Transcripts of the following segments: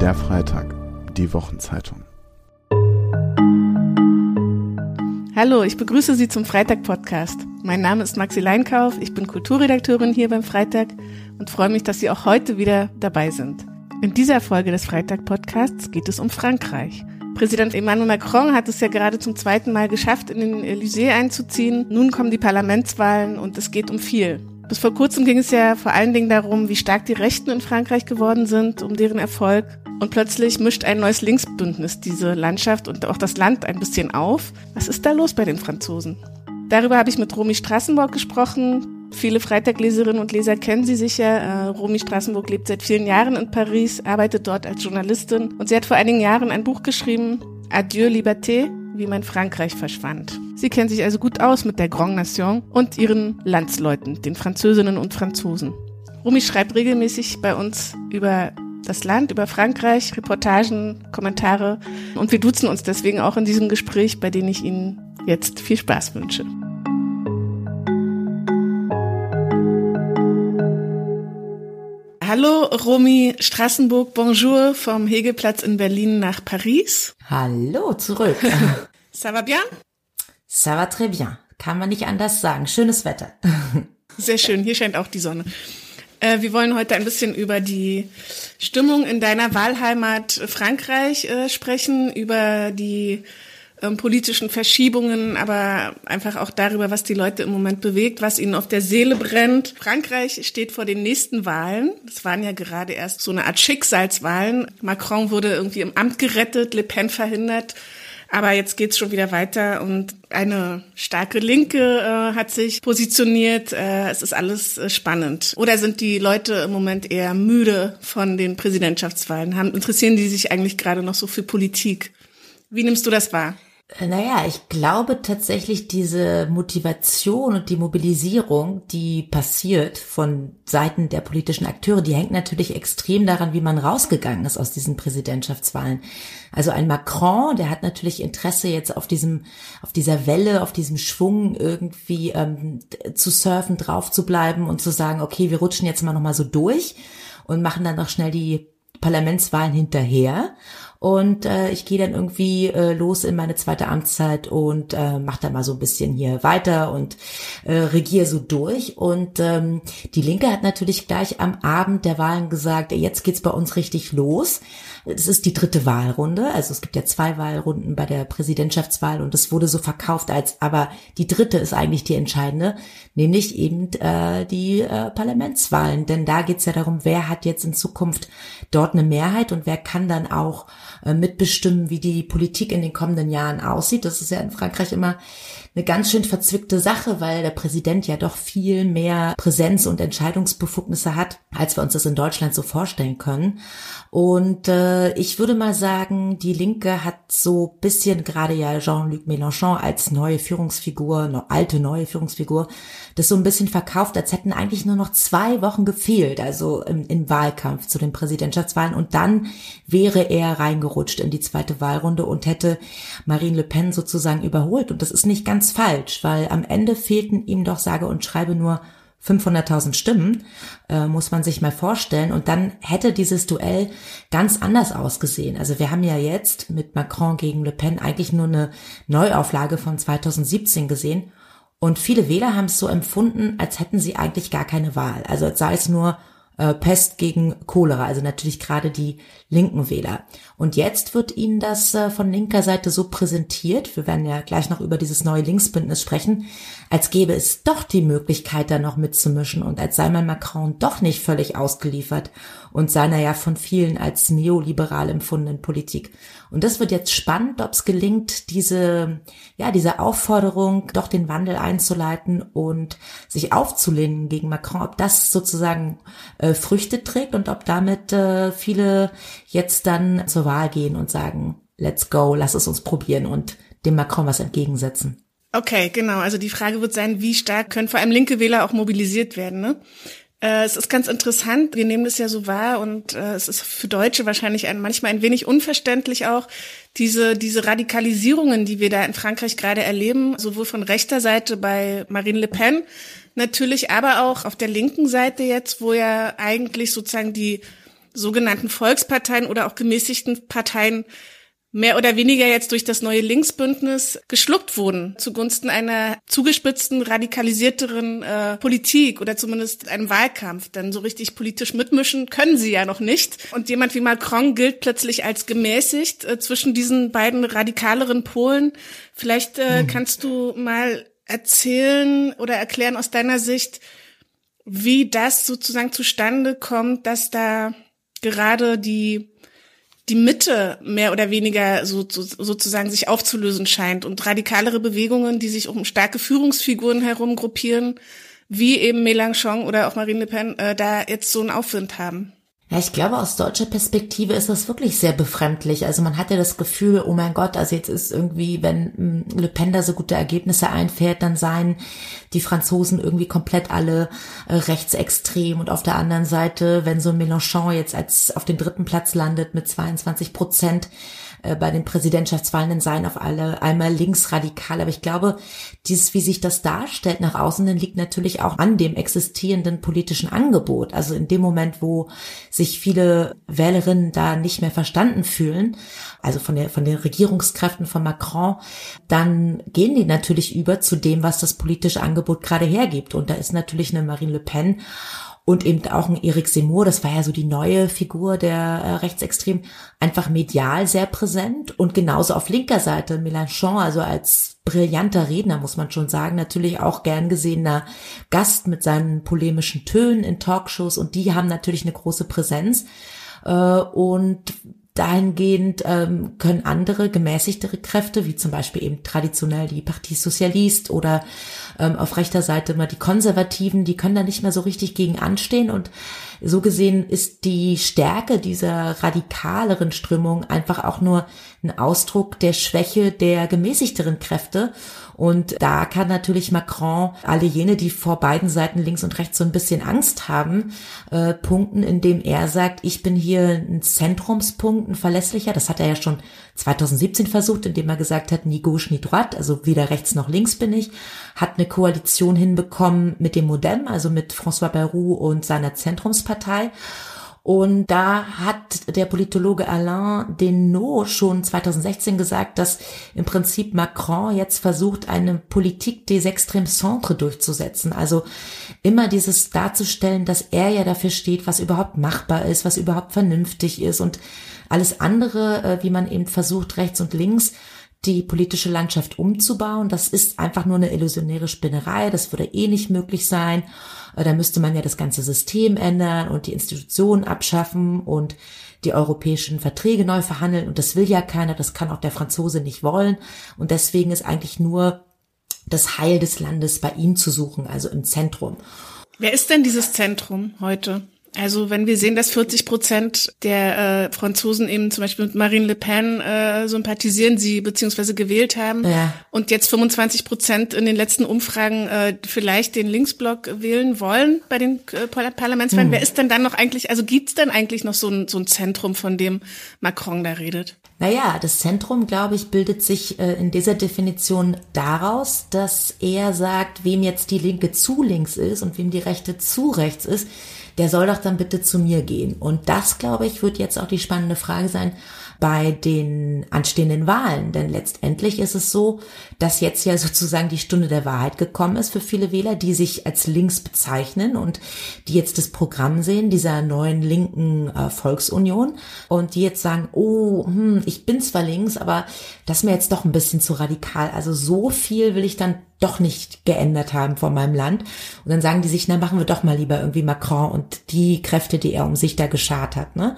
Der Freitag, die Wochenzeitung. Hallo, ich begrüße Sie zum Freitag-Podcast. Mein Name ist Maxi Leinkauf, ich bin Kulturredakteurin hier beim Freitag und freue mich, dass Sie auch heute wieder dabei sind. In dieser Folge des Freitag-Podcasts geht es um Frankreich. Präsident Emmanuel Macron hat es ja gerade zum zweiten Mal geschafft, in den Élysée einzuziehen. Nun kommen die Parlamentswahlen und es geht um viel. Bis vor kurzem ging es ja vor allen Dingen darum, wie stark die Rechten in Frankreich geworden sind, um deren Erfolg. Und plötzlich mischt ein neues Linksbündnis diese Landschaft und auch das Land ein bisschen auf. Was ist da los bei den Franzosen? Darüber habe ich mit Romy Strassenburg gesprochen. Viele Freitagleserinnen und Leser kennen sie sicher. Äh, Romy Strassenburg lebt seit vielen Jahren in Paris, arbeitet dort als Journalistin und sie hat vor einigen Jahren ein Buch geschrieben, Adieu Liberté, wie mein Frankreich verschwand. Sie kennt sich also gut aus mit der Grand Nation und ihren Landsleuten, den Französinnen und Franzosen. Rumi schreibt regelmäßig bei uns über das Land, über Frankreich, Reportagen, Kommentare und wir duzen uns deswegen auch in diesem Gespräch, bei dem ich Ihnen jetzt viel Spaß wünsche. Hallo, Romy Strassenburg, bonjour vom Hegelplatz in Berlin nach Paris. Hallo, zurück. Ça va bien? Ça va très bien. Kann man nicht anders sagen. Schönes Wetter. Sehr schön. Hier scheint auch die Sonne. Äh, wir wollen heute ein bisschen über die Stimmung in deiner Wahlheimat Frankreich äh, sprechen, über die ähm, politischen Verschiebungen, aber einfach auch darüber, was die Leute im Moment bewegt, was ihnen auf der Seele brennt. Frankreich steht vor den nächsten Wahlen. Das waren ja gerade erst so eine Art Schicksalswahlen. Macron wurde irgendwie im Amt gerettet, Le Pen verhindert. Aber jetzt geht's schon wieder weiter und eine starke Linke äh, hat sich positioniert. Äh, es ist alles äh, spannend. Oder sind die Leute im Moment eher müde von den Präsidentschaftswahlen? Haben, interessieren die sich eigentlich gerade noch so für Politik? Wie nimmst du das wahr? Äh, naja, ich glaube tatsächlich diese Motivation und die Mobilisierung, die passiert von Seiten der politischen Akteure, die hängt natürlich extrem daran, wie man rausgegangen ist aus diesen Präsidentschaftswahlen. Also ein Macron, der hat natürlich Interesse jetzt auf diesem, auf dieser Welle, auf diesem Schwung irgendwie ähm, zu surfen, drauf zu bleiben und zu sagen, okay, wir rutschen jetzt mal nochmal so durch und machen dann noch schnell die Parlamentswahlen hinterher und äh, ich gehe dann irgendwie äh, los in meine zweite Amtszeit und äh, mache dann mal so ein bisschen hier weiter und äh, regiere so durch. Und ähm, die Linke hat natürlich gleich am Abend der Wahlen gesagt, jetzt geht's bei uns richtig los. Es ist die dritte Wahlrunde, also es gibt ja zwei Wahlrunden bei der Präsidentschaftswahl und es wurde so verkauft als, aber die dritte ist eigentlich die entscheidende, nämlich eben äh, die äh, Parlamentswahlen. Denn da geht's ja darum, wer hat jetzt in Zukunft dort eine Mehrheit und wer kann dann auch mitbestimmen, wie die Politik in den kommenden Jahren aussieht. Das ist ja in Frankreich immer eine ganz schön verzwickte Sache, weil der Präsident ja doch viel mehr Präsenz und Entscheidungsbefugnisse hat, als wir uns das in Deutschland so vorstellen können. Und äh, ich würde mal sagen, die Linke hat so bisschen gerade ja Jean-Luc Mélenchon als neue Führungsfigur, noch alte neue Führungsfigur, das so ein bisschen verkauft, als hätten eigentlich nur noch zwei Wochen gefehlt, also im, im Wahlkampf zu den Präsidentschaftswahlen. Und dann wäre er reingerutscht in die zweite Wahlrunde und hätte Marine Le Pen sozusagen überholt. Und das ist nicht ganz falsch, weil am Ende fehlten ihm doch sage und schreibe nur 500.000 Stimmen, äh, muss man sich mal vorstellen. Und dann hätte dieses Duell ganz anders ausgesehen. Also wir haben ja jetzt mit Macron gegen Le Pen eigentlich nur eine Neuauflage von 2017 gesehen. Und viele Wähler haben es so empfunden, als hätten sie eigentlich gar keine Wahl. Also sei es nur äh, Pest gegen Cholera, also natürlich gerade die linken Wähler. Und jetzt wird ihnen das äh, von linker Seite so präsentiert, wir werden ja gleich noch über dieses neue Linksbündnis sprechen, als gäbe es doch die Möglichkeit, da noch mitzumischen und als sei man Macron doch nicht völlig ausgeliefert und seiner ja von vielen als neoliberal empfundenen Politik. Und das wird jetzt spannend, ob es gelingt, diese, ja, diese Aufforderung, doch den Wandel einzuleiten und sich aufzulehnen gegen Macron, ob das sozusagen äh, Früchte trägt und ob damit äh, viele jetzt dann zur Wahl gehen und sagen, let's go, lass es uns probieren und dem Macron was entgegensetzen. Okay, genau. Also die Frage wird sein, wie stark können vor allem linke Wähler auch mobilisiert werden. Ne? Äh, es ist ganz interessant, wir nehmen das ja so wahr und äh, es ist für Deutsche wahrscheinlich ein, manchmal ein wenig unverständlich auch, diese, diese Radikalisierungen, die wir da in Frankreich gerade erleben, sowohl von rechter Seite bei Marine Le Pen, natürlich, aber auch auf der linken Seite jetzt, wo ja eigentlich sozusagen die sogenannten Volksparteien oder auch gemäßigten Parteien mehr oder weniger jetzt durch das neue Linksbündnis geschluckt wurden zugunsten einer zugespitzten, radikalisierteren äh, Politik oder zumindest einem Wahlkampf. Denn so richtig politisch mitmischen können sie ja noch nicht. Und jemand wie Macron gilt plötzlich als gemäßigt äh, zwischen diesen beiden radikaleren Polen. Vielleicht äh, hm. kannst du mal erzählen oder erklären aus deiner Sicht, wie das sozusagen zustande kommt, dass da gerade die die Mitte mehr oder weniger so, so, sozusagen sich aufzulösen scheint und radikalere Bewegungen, die sich um starke Führungsfiguren herum gruppieren, wie eben Mélenchon oder auch Marine Le Pen, äh, da jetzt so einen Aufwind haben. Ja, ich glaube, aus deutscher Perspektive ist das wirklich sehr befremdlich. Also man hat ja das Gefühl, oh mein Gott, also jetzt ist irgendwie, wenn hm, Le Pen da so gute Ergebnisse einfährt, dann seien die Franzosen irgendwie komplett alle äh, rechtsextrem. Und auf der anderen Seite, wenn so ein Mélenchon jetzt als auf dem dritten Platz landet mit 22 Prozent, äh, bei den Präsidentschaftswahlen seien auf alle einmal linksradikal. Aber ich glaube, dieses, wie sich das darstellt nach außen, dann liegt natürlich auch an dem existierenden politischen Angebot. Also in dem Moment, wo sich viele Wählerinnen da nicht mehr verstanden fühlen, also von der, von den Regierungskräften von Macron, dann gehen die natürlich über zu dem, was das politische Angebot gerade hergibt. Und da ist natürlich eine Marine Le Pen und eben auch ein Eric Seymour, das war ja so die neue Figur der äh, Rechtsextrem, einfach medial sehr präsent und genauso auf linker Seite Mélenchon, also als brillanter Redner, muss man schon sagen, natürlich auch gern gesehener Gast mit seinen polemischen Tönen in Talkshows und die haben natürlich eine große Präsenz. Äh, und Dahingehend ähm, können andere gemäßigtere Kräfte, wie zum Beispiel eben traditionell die Partie Socialiste oder ähm, auf rechter Seite immer die Konservativen, die können da nicht mehr so richtig gegen anstehen. Und so gesehen ist die Stärke dieser radikaleren Strömung einfach auch nur ein Ausdruck der Schwäche der gemäßigteren Kräfte. Und da kann natürlich Macron alle jene, die vor beiden Seiten links und rechts so ein bisschen Angst haben, äh, punkten, indem er sagt, ich bin hier ein Zentrumspunkt, ein verlässlicher. Das hat er ja schon 2017 versucht, indem er gesagt hat, ni gauche ni droite, also weder rechts noch links bin ich. Hat eine Koalition hinbekommen mit dem Modem, also mit François Bayrou und seiner Zentrumspartei. Und da hat der Politologe Alain Denot schon 2016 gesagt, dass im Prinzip Macron jetzt versucht, eine Politik des Extrem Centre durchzusetzen. Also immer dieses darzustellen, dass er ja dafür steht, was überhaupt machbar ist, was überhaupt vernünftig ist und alles andere, äh, wie man eben versucht, rechts und links die politische Landschaft umzubauen. Das ist einfach nur eine illusionäre Spinnerei. Das würde eh nicht möglich sein. Äh, da müsste man ja das ganze System ändern und die Institutionen abschaffen und die europäischen Verträge neu verhandeln. Und das will ja keiner. Das kann auch der Franzose nicht wollen. Und deswegen ist eigentlich nur das Heil des Landes bei ihm zu suchen, also im Zentrum. Wer ist denn dieses Zentrum heute? Also wenn wir sehen, dass 40 Prozent der äh, Franzosen eben zum Beispiel mit Marine Le Pen äh, sympathisieren, sie beziehungsweise gewählt haben ja. und jetzt 25 Prozent in den letzten Umfragen äh, vielleicht den Linksblock wählen wollen bei den äh, Parlamentswahlen, hm. wer ist denn dann noch eigentlich, also gibt's denn eigentlich noch so ein, so ein Zentrum, von dem Macron da redet? Naja, das Zentrum, glaube ich, bildet sich äh, in dieser Definition daraus, dass er sagt, wem jetzt die Linke zu links ist und wem die Rechte zu rechts ist, der soll doch dann bitte zu mir gehen. Und das, glaube ich, wird jetzt auch die spannende Frage sein bei den anstehenden Wahlen. Denn letztendlich ist es so, dass jetzt ja sozusagen die Stunde der Wahrheit gekommen ist für viele Wähler, die sich als links bezeichnen und die jetzt das Programm sehen dieser neuen linken äh, Volksunion und die jetzt sagen, oh, hm, ich bin zwar links, aber das ist mir jetzt doch ein bisschen zu radikal. Also so viel will ich dann doch nicht geändert haben von meinem Land. Und dann sagen die sich, na machen wir doch mal lieber irgendwie Macron und die Kräfte, die er um sich da geschart hat. Ne?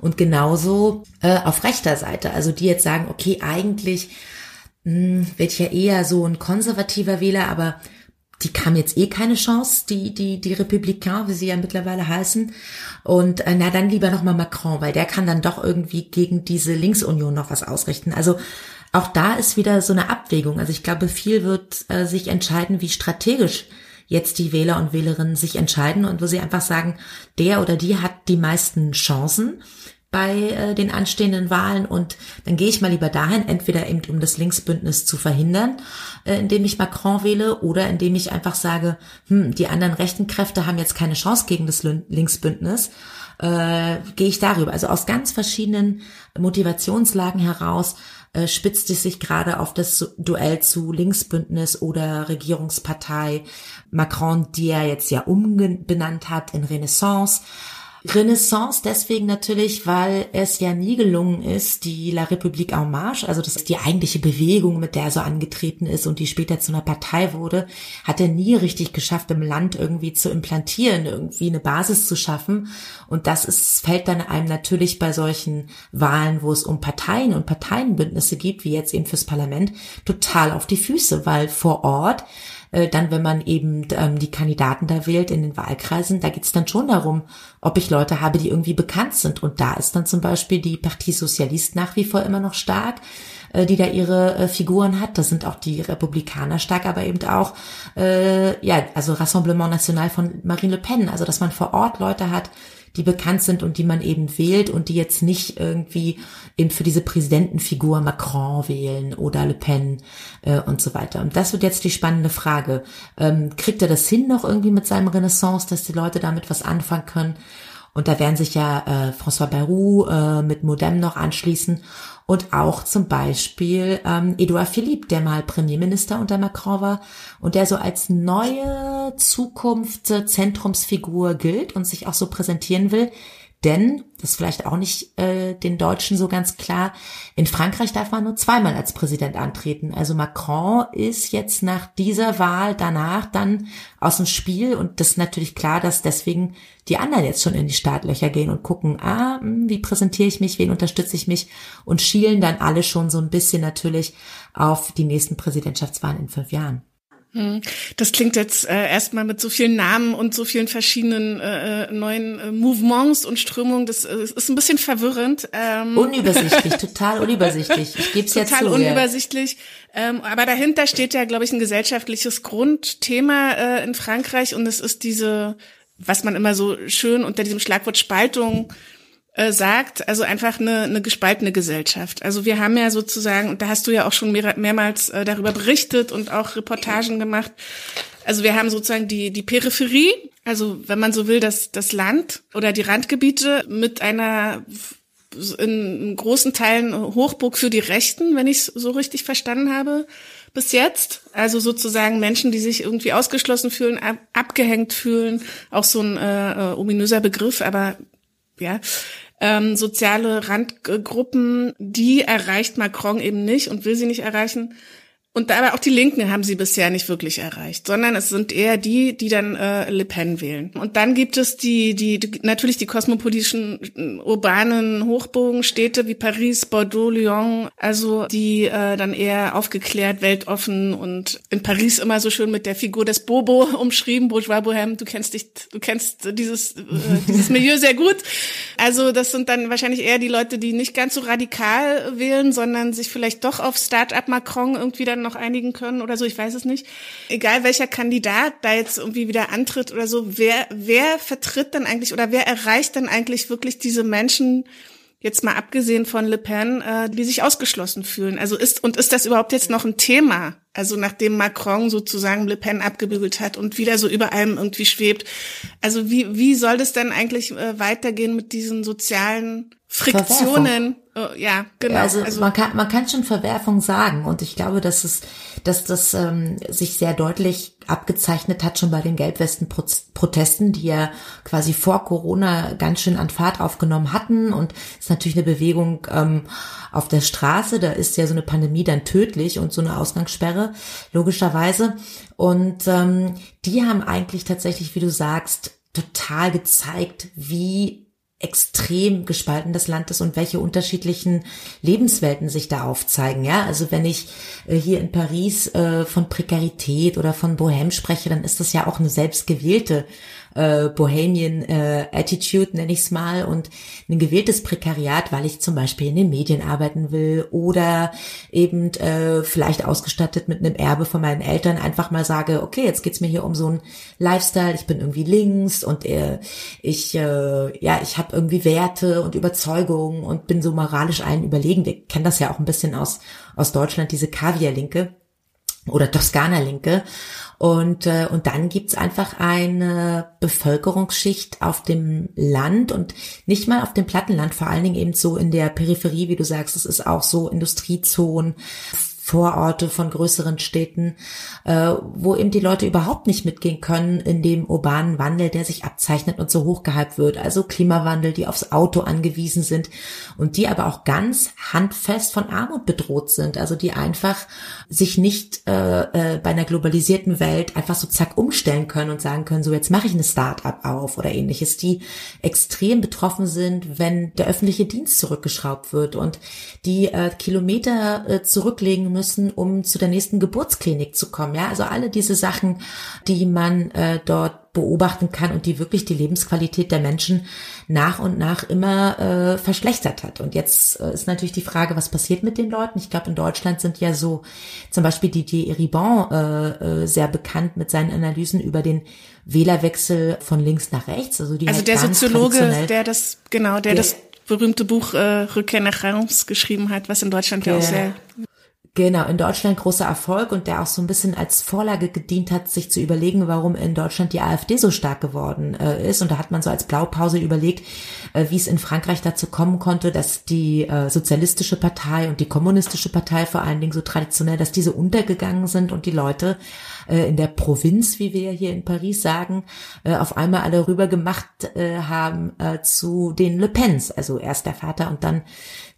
Und genauso äh, auf rechter Seite, also die jetzt sagen, okay, eigentlich hm, wird ja eher so ein konservativer Wähler, aber die kam jetzt eh keine Chance, die, die, die Republikaner, wie sie ja mittlerweile heißen. Und äh, na dann lieber nochmal Macron, weil der kann dann doch irgendwie gegen diese Linksunion noch was ausrichten. Also auch da ist wieder so eine Abwägung. Also ich glaube, viel wird äh, sich entscheiden, wie strategisch jetzt die Wähler und Wählerinnen sich entscheiden und wo sie einfach sagen, der oder die hat die meisten Chancen bei äh, den anstehenden Wahlen und dann gehe ich mal lieber dahin, entweder eben um das Linksbündnis zu verhindern, äh, indem ich Macron wähle oder indem ich einfach sage, hm, die anderen rechten Kräfte haben jetzt keine Chance gegen das Linksbündnis äh, gehe ich darüber. Also aus ganz verschiedenen Motivationslagen heraus äh, spitzt es sich gerade auf das Duell zu Linksbündnis oder Regierungspartei Macron, die er jetzt ja umbenannt hat in Renaissance. Renaissance deswegen natürlich, weil es ja nie gelungen ist, die La République en Marche, also das ist die eigentliche Bewegung, mit der er so angetreten ist und die später zu einer Partei wurde, hat er nie richtig geschafft, im Land irgendwie zu implantieren, irgendwie eine Basis zu schaffen. Und das ist, fällt dann einem natürlich bei solchen Wahlen, wo es um Parteien und Parteienbündnisse geht, wie jetzt eben fürs Parlament, total auf die Füße, weil vor Ort äh, dann, wenn man eben ähm, die Kandidaten da wählt in den Wahlkreisen, da geht es dann schon darum, ob ich Leute habe, die irgendwie bekannt sind. Und da ist dann zum Beispiel die Partie Sozialist nach wie vor immer noch stark äh, die da ihre äh, Figuren hat. Das sind auch die Republikaner stark, aber eben auch, äh, ja, also Rassemblement National von Marine Le Pen. Also, dass man vor Ort Leute hat, die bekannt sind und die man eben wählt und die jetzt nicht irgendwie eben für diese Präsidentenfigur Macron wählen oder Le Pen äh, und so weiter. Und das wird jetzt die spannende Frage. Ähm, kriegt er das hin noch irgendwie mit seinem Renaissance, dass die Leute damit was anfangen können? Und da werden sich ja äh, François Bayrou äh, mit Modem noch anschließen und auch zum Beispiel ähm, Edouard Philippe, der mal Premierminister unter Macron war und der so als neue Zukunftszentrumsfigur gilt und sich auch so präsentieren will. Denn, das ist vielleicht auch nicht äh, den Deutschen so ganz klar, in Frankreich darf man nur zweimal als Präsident antreten. Also Macron ist jetzt nach dieser Wahl danach dann aus dem Spiel und das ist natürlich klar, dass deswegen die anderen jetzt schon in die Startlöcher gehen und gucken, ah, hm, wie präsentiere ich mich, wen unterstütze ich mich und schielen dann alle schon so ein bisschen natürlich auf die nächsten Präsidentschaftswahlen in fünf Jahren. Hm. Das klingt jetzt äh, erstmal mit so vielen Namen und so vielen verschiedenen äh, äh neuen äh, Movements und Strömungen. Das äh, ist ein bisschen verwirrend. Ähm. Unübersichtlich, total unübersichtlich. Ich gebe es jetzt. Total unübersichtlich. Ähm, aber dahinter steht ja, glaube ich, ein gesellschaftliches Grundthema äh, in Frankreich und es ist diese, was man immer so schön unter diesem Schlagwort Spaltung äh, sagt, also einfach eine, eine gespaltene Gesellschaft. Also wir haben ja sozusagen, und da hast du ja auch schon mehr, mehrmals äh, darüber berichtet und auch Reportagen gemacht, also wir haben sozusagen die, die Peripherie, also wenn man so will, das, das Land oder die Randgebiete mit einer in großen Teilen Hochburg für die Rechten, wenn ich es so richtig verstanden habe, bis jetzt. Also sozusagen Menschen, die sich irgendwie ausgeschlossen fühlen, ab, abgehängt fühlen, auch so ein äh, äh ominöser Begriff, aber ja, ähm, soziale Randgruppen, die erreicht Macron eben nicht und will sie nicht erreichen. Und aber auch die Linken haben sie bisher nicht wirklich erreicht, sondern es sind eher die, die dann äh, Le Pen wählen. Und dann gibt es die, die, die natürlich die kosmopolitischen äh, urbanen Hochbogenstädte wie Paris, Bordeaux, Lyon, also die äh, dann eher aufgeklärt, weltoffen und in Paris immer so schön mit der Figur des Bobo umschrieben, Bourgeois Bohème. Du kennst dich, du kennst dieses äh, dieses Milieu sehr gut. Also das sind dann wahrscheinlich eher die Leute, die nicht ganz so radikal wählen, sondern sich vielleicht doch auf Start-up Macron irgendwie dann noch einigen können oder so, ich weiß es nicht. Egal welcher Kandidat da jetzt irgendwie wieder antritt oder so, wer, wer vertritt dann eigentlich oder wer erreicht dann eigentlich wirklich diese Menschen, jetzt mal abgesehen von Le Pen, äh, die sich ausgeschlossen fühlen. Also ist und ist das überhaupt jetzt noch ein Thema? Also nachdem Macron sozusagen Le Pen abgebügelt hat und wieder so über allem irgendwie schwebt. Also wie wie soll das dann eigentlich äh, weitergehen mit diesen sozialen Friktionen? Oh, ja, genau. Also, also, man kann man kann schon Verwerfung sagen und ich glaube, dass es dass das ähm, sich sehr deutlich abgezeichnet hat schon bei den Gelbwesten-Protesten, die ja quasi vor Corona ganz schön an Fahrt aufgenommen hatten und ist natürlich eine Bewegung ähm, auf der Straße. Da ist ja so eine Pandemie dann tödlich und so eine Ausgangssperre logischerweise und ähm, die haben eigentlich tatsächlich, wie du sagst, total gezeigt, wie extrem gespalten das Land ist und welche unterschiedlichen Lebenswelten sich da aufzeigen. Ja, also wenn ich äh, hier in Paris äh, von Prekarität oder von Bohème spreche, dann ist das ja auch eine selbstgewählte äh, Bohemian äh, Attitude, nenne ich es mal, und ein gewähltes Prekariat, weil ich zum Beispiel in den Medien arbeiten will oder eben äh, vielleicht ausgestattet mit einem Erbe von meinen Eltern einfach mal sage, okay, jetzt geht's mir hier um so einen Lifestyle, ich bin irgendwie links und äh, ich, äh, ja, ich habe irgendwie Werte und Überzeugungen und bin so moralisch allen überlegen. Wir kennen das ja auch ein bisschen aus, aus Deutschland, diese Kaviar-Linke oder Toskana-Linke. Und, äh, und dann gibt's einfach eine Bevölkerungsschicht auf dem Land und nicht mal auf dem Plattenland, vor allen Dingen eben so in der Peripherie, wie du sagst, es ist auch so Industriezonen, Vororte von größeren Städten, äh, wo eben die Leute überhaupt nicht mitgehen können in dem urbanen Wandel, der sich abzeichnet und so hochgehypt wird. Also Klimawandel, die aufs Auto angewiesen sind und die aber auch ganz handfest von Armut bedroht sind. Also die einfach sich nicht äh, äh, bei einer globalisierten Welt einfach so zack umstellen können und sagen können, so jetzt mache ich eine Start-up auf oder ähnliches, die extrem betroffen sind, wenn der öffentliche Dienst zurückgeschraubt wird und die äh, Kilometer äh, zurücklegen müssen, um zu der nächsten Geburtsklinik zu kommen. Ja, also alle diese Sachen, die man äh, dort beobachten kann und die wirklich die Lebensqualität der Menschen nach und nach immer äh, verschlechtert hat. Und jetzt äh, ist natürlich die Frage, was passiert mit den Leuten? Ich glaube, in Deutschland sind ja so zum Beispiel Didier Eribon äh, äh, sehr bekannt mit seinen Analysen über den Wählerwechsel von links nach rechts. Also, die also halt der Soziologe, der das, genau, der, der das berühmte Buch äh, Rückkehr nach Reims geschrieben hat, was in Deutschland ja auch sehr Genau, in Deutschland großer Erfolg und der auch so ein bisschen als Vorlage gedient hat, sich zu überlegen, warum in Deutschland die AfD so stark geworden äh, ist. Und da hat man so als Blaupause überlegt, äh, wie es in Frankreich dazu kommen konnte, dass die äh, sozialistische Partei und die kommunistische Partei vor allen Dingen so traditionell, dass diese untergegangen sind und die Leute äh, in der Provinz, wie wir hier in Paris sagen, äh, auf einmal alle rüber gemacht äh, haben zu den Le Pens. Also erst der Vater und dann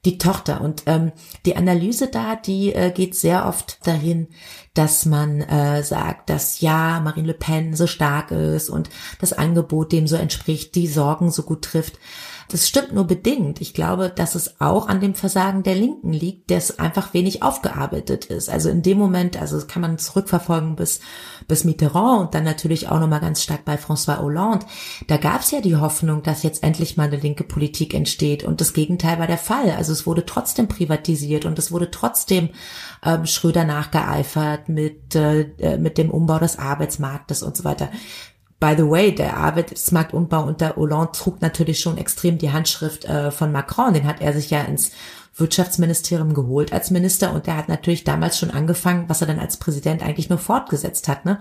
die Tochter. Und ähm, die Analyse da, die äh, geht sehr oft dahin, dass man äh, sagt, dass ja, Marine Le Pen so stark ist und das Angebot dem so entspricht, die Sorgen so gut trifft. Das stimmt nur bedingt. Ich glaube, dass es auch an dem Versagen der Linken liegt, das einfach wenig aufgearbeitet ist. Also in dem Moment, also das kann man zurückverfolgen bis, bis Mitterrand und dann natürlich auch nochmal ganz stark bei François Hollande. Da gab es ja die Hoffnung, dass jetzt endlich mal eine linke Politik entsteht und das Gegenteil war der Fall. Also es wurde trotzdem privatisiert und es wurde trotzdem ähm, Schröder nachgeeifert mit, äh, mit dem Umbau des Arbeitsmarktes und so weiter. By the way, der Arbeitsmarktumbau unter Hollande trug natürlich schon extrem die Handschrift äh, von Macron. Den hat er sich ja ins Wirtschaftsministerium geholt als Minister und der hat natürlich damals schon angefangen, was er dann als Präsident eigentlich nur fortgesetzt hat. Ne?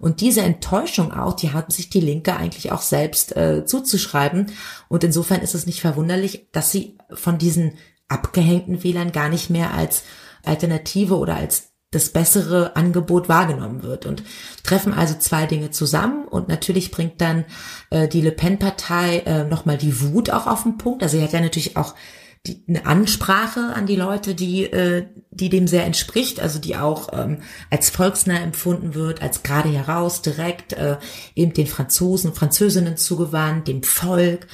Und diese Enttäuschung auch, die hat sich die Linke eigentlich auch selbst äh, zuzuschreiben. Und insofern ist es nicht verwunderlich, dass sie von diesen abgehängten Wählern gar nicht mehr als Alternative oder als das bessere Angebot wahrgenommen wird und treffen also zwei Dinge zusammen und natürlich bringt dann äh, die Le Pen-Partei äh, nochmal die Wut auch auf den Punkt. Also sie hat ja natürlich auch die, eine Ansprache an die Leute, die, äh, die dem sehr entspricht, also die auch ähm, als volksnah empfunden wird, als gerade heraus, direkt, äh, eben den Franzosen Französinnen zugewandt, dem Volk.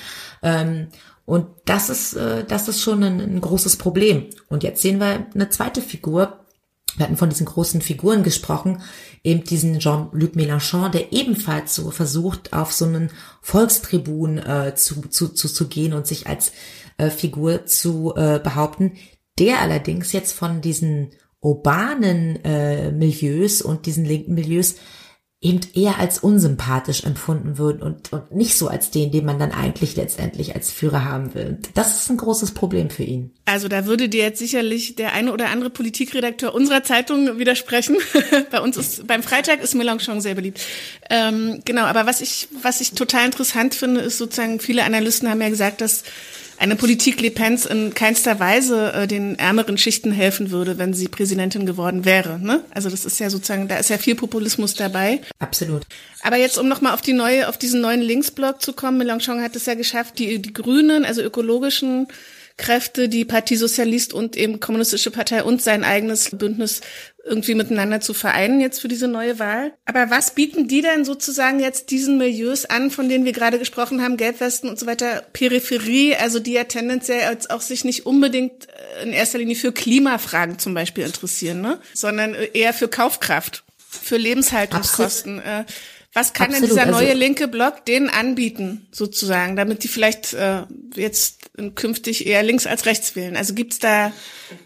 Ähm, und das ist, äh, das ist schon ein, ein großes Problem. Und jetzt sehen wir eine zweite Figur, wir hatten von diesen großen Figuren gesprochen, eben diesen Jean-Luc Mélenchon, der ebenfalls so versucht, auf so einen Volkstribun äh, zu, zu, zu, zu gehen und sich als äh, Figur zu äh, behaupten, der allerdings jetzt von diesen urbanen äh, Milieus und diesen linken Milieus eben eher als unsympathisch empfunden wird und, und nicht so als den, den man dann eigentlich letztendlich als Führer haben will. Das ist ein großes Problem für ihn. Also da würde dir jetzt sicherlich der eine oder andere Politikredakteur unserer Zeitung widersprechen. Bei uns ist beim Freitag ist Mélenchon sehr beliebt. Ähm, genau, aber was ich was ich total interessant finde, ist sozusagen viele Analysten haben ja gesagt, dass eine Politik Le Pens in keinster Weise äh, den ärmeren Schichten helfen würde, wenn sie Präsidentin geworden wäre. Ne? Also das ist ja sozusagen, da ist ja viel Populismus dabei. Absolut. Aber jetzt, um nochmal auf die neue, auf diesen neuen Linksblock zu kommen, Mélenchon hat es ja geschafft, die, die Grünen, also ökologischen Kräfte, die Partie Sozialist und eben Kommunistische Partei und sein eigenes Bündnis irgendwie miteinander zu vereinen jetzt für diese neue Wahl. Aber was bieten die denn sozusagen jetzt diesen Milieus an, von denen wir gerade gesprochen haben, Gelbwesten und so weiter, Peripherie, also die ja tendenziell als auch sich nicht unbedingt äh, in erster Linie für Klimafragen zum Beispiel interessieren, ne? sondern eher für Kaufkraft, für Lebenshaltungskosten. Absolut. Was kann Absolut. denn dieser neue also, linke Block denen anbieten, sozusagen, damit die vielleicht äh, jetzt künftig eher links als rechts wählen? Also gibt's da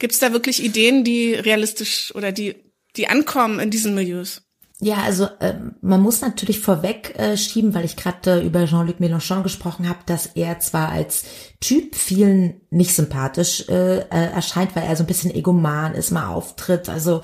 gibt's da wirklich Ideen, die realistisch oder die die ankommen in diesen Milieus? Ja, also äh, man muss natürlich vorweg äh, schieben, weil ich gerade äh, über Jean-Luc Mélenchon gesprochen habe, dass er zwar als Typ vielen nicht sympathisch äh, äh, erscheint, weil er so ein bisschen egoman ist, mal auftritt, also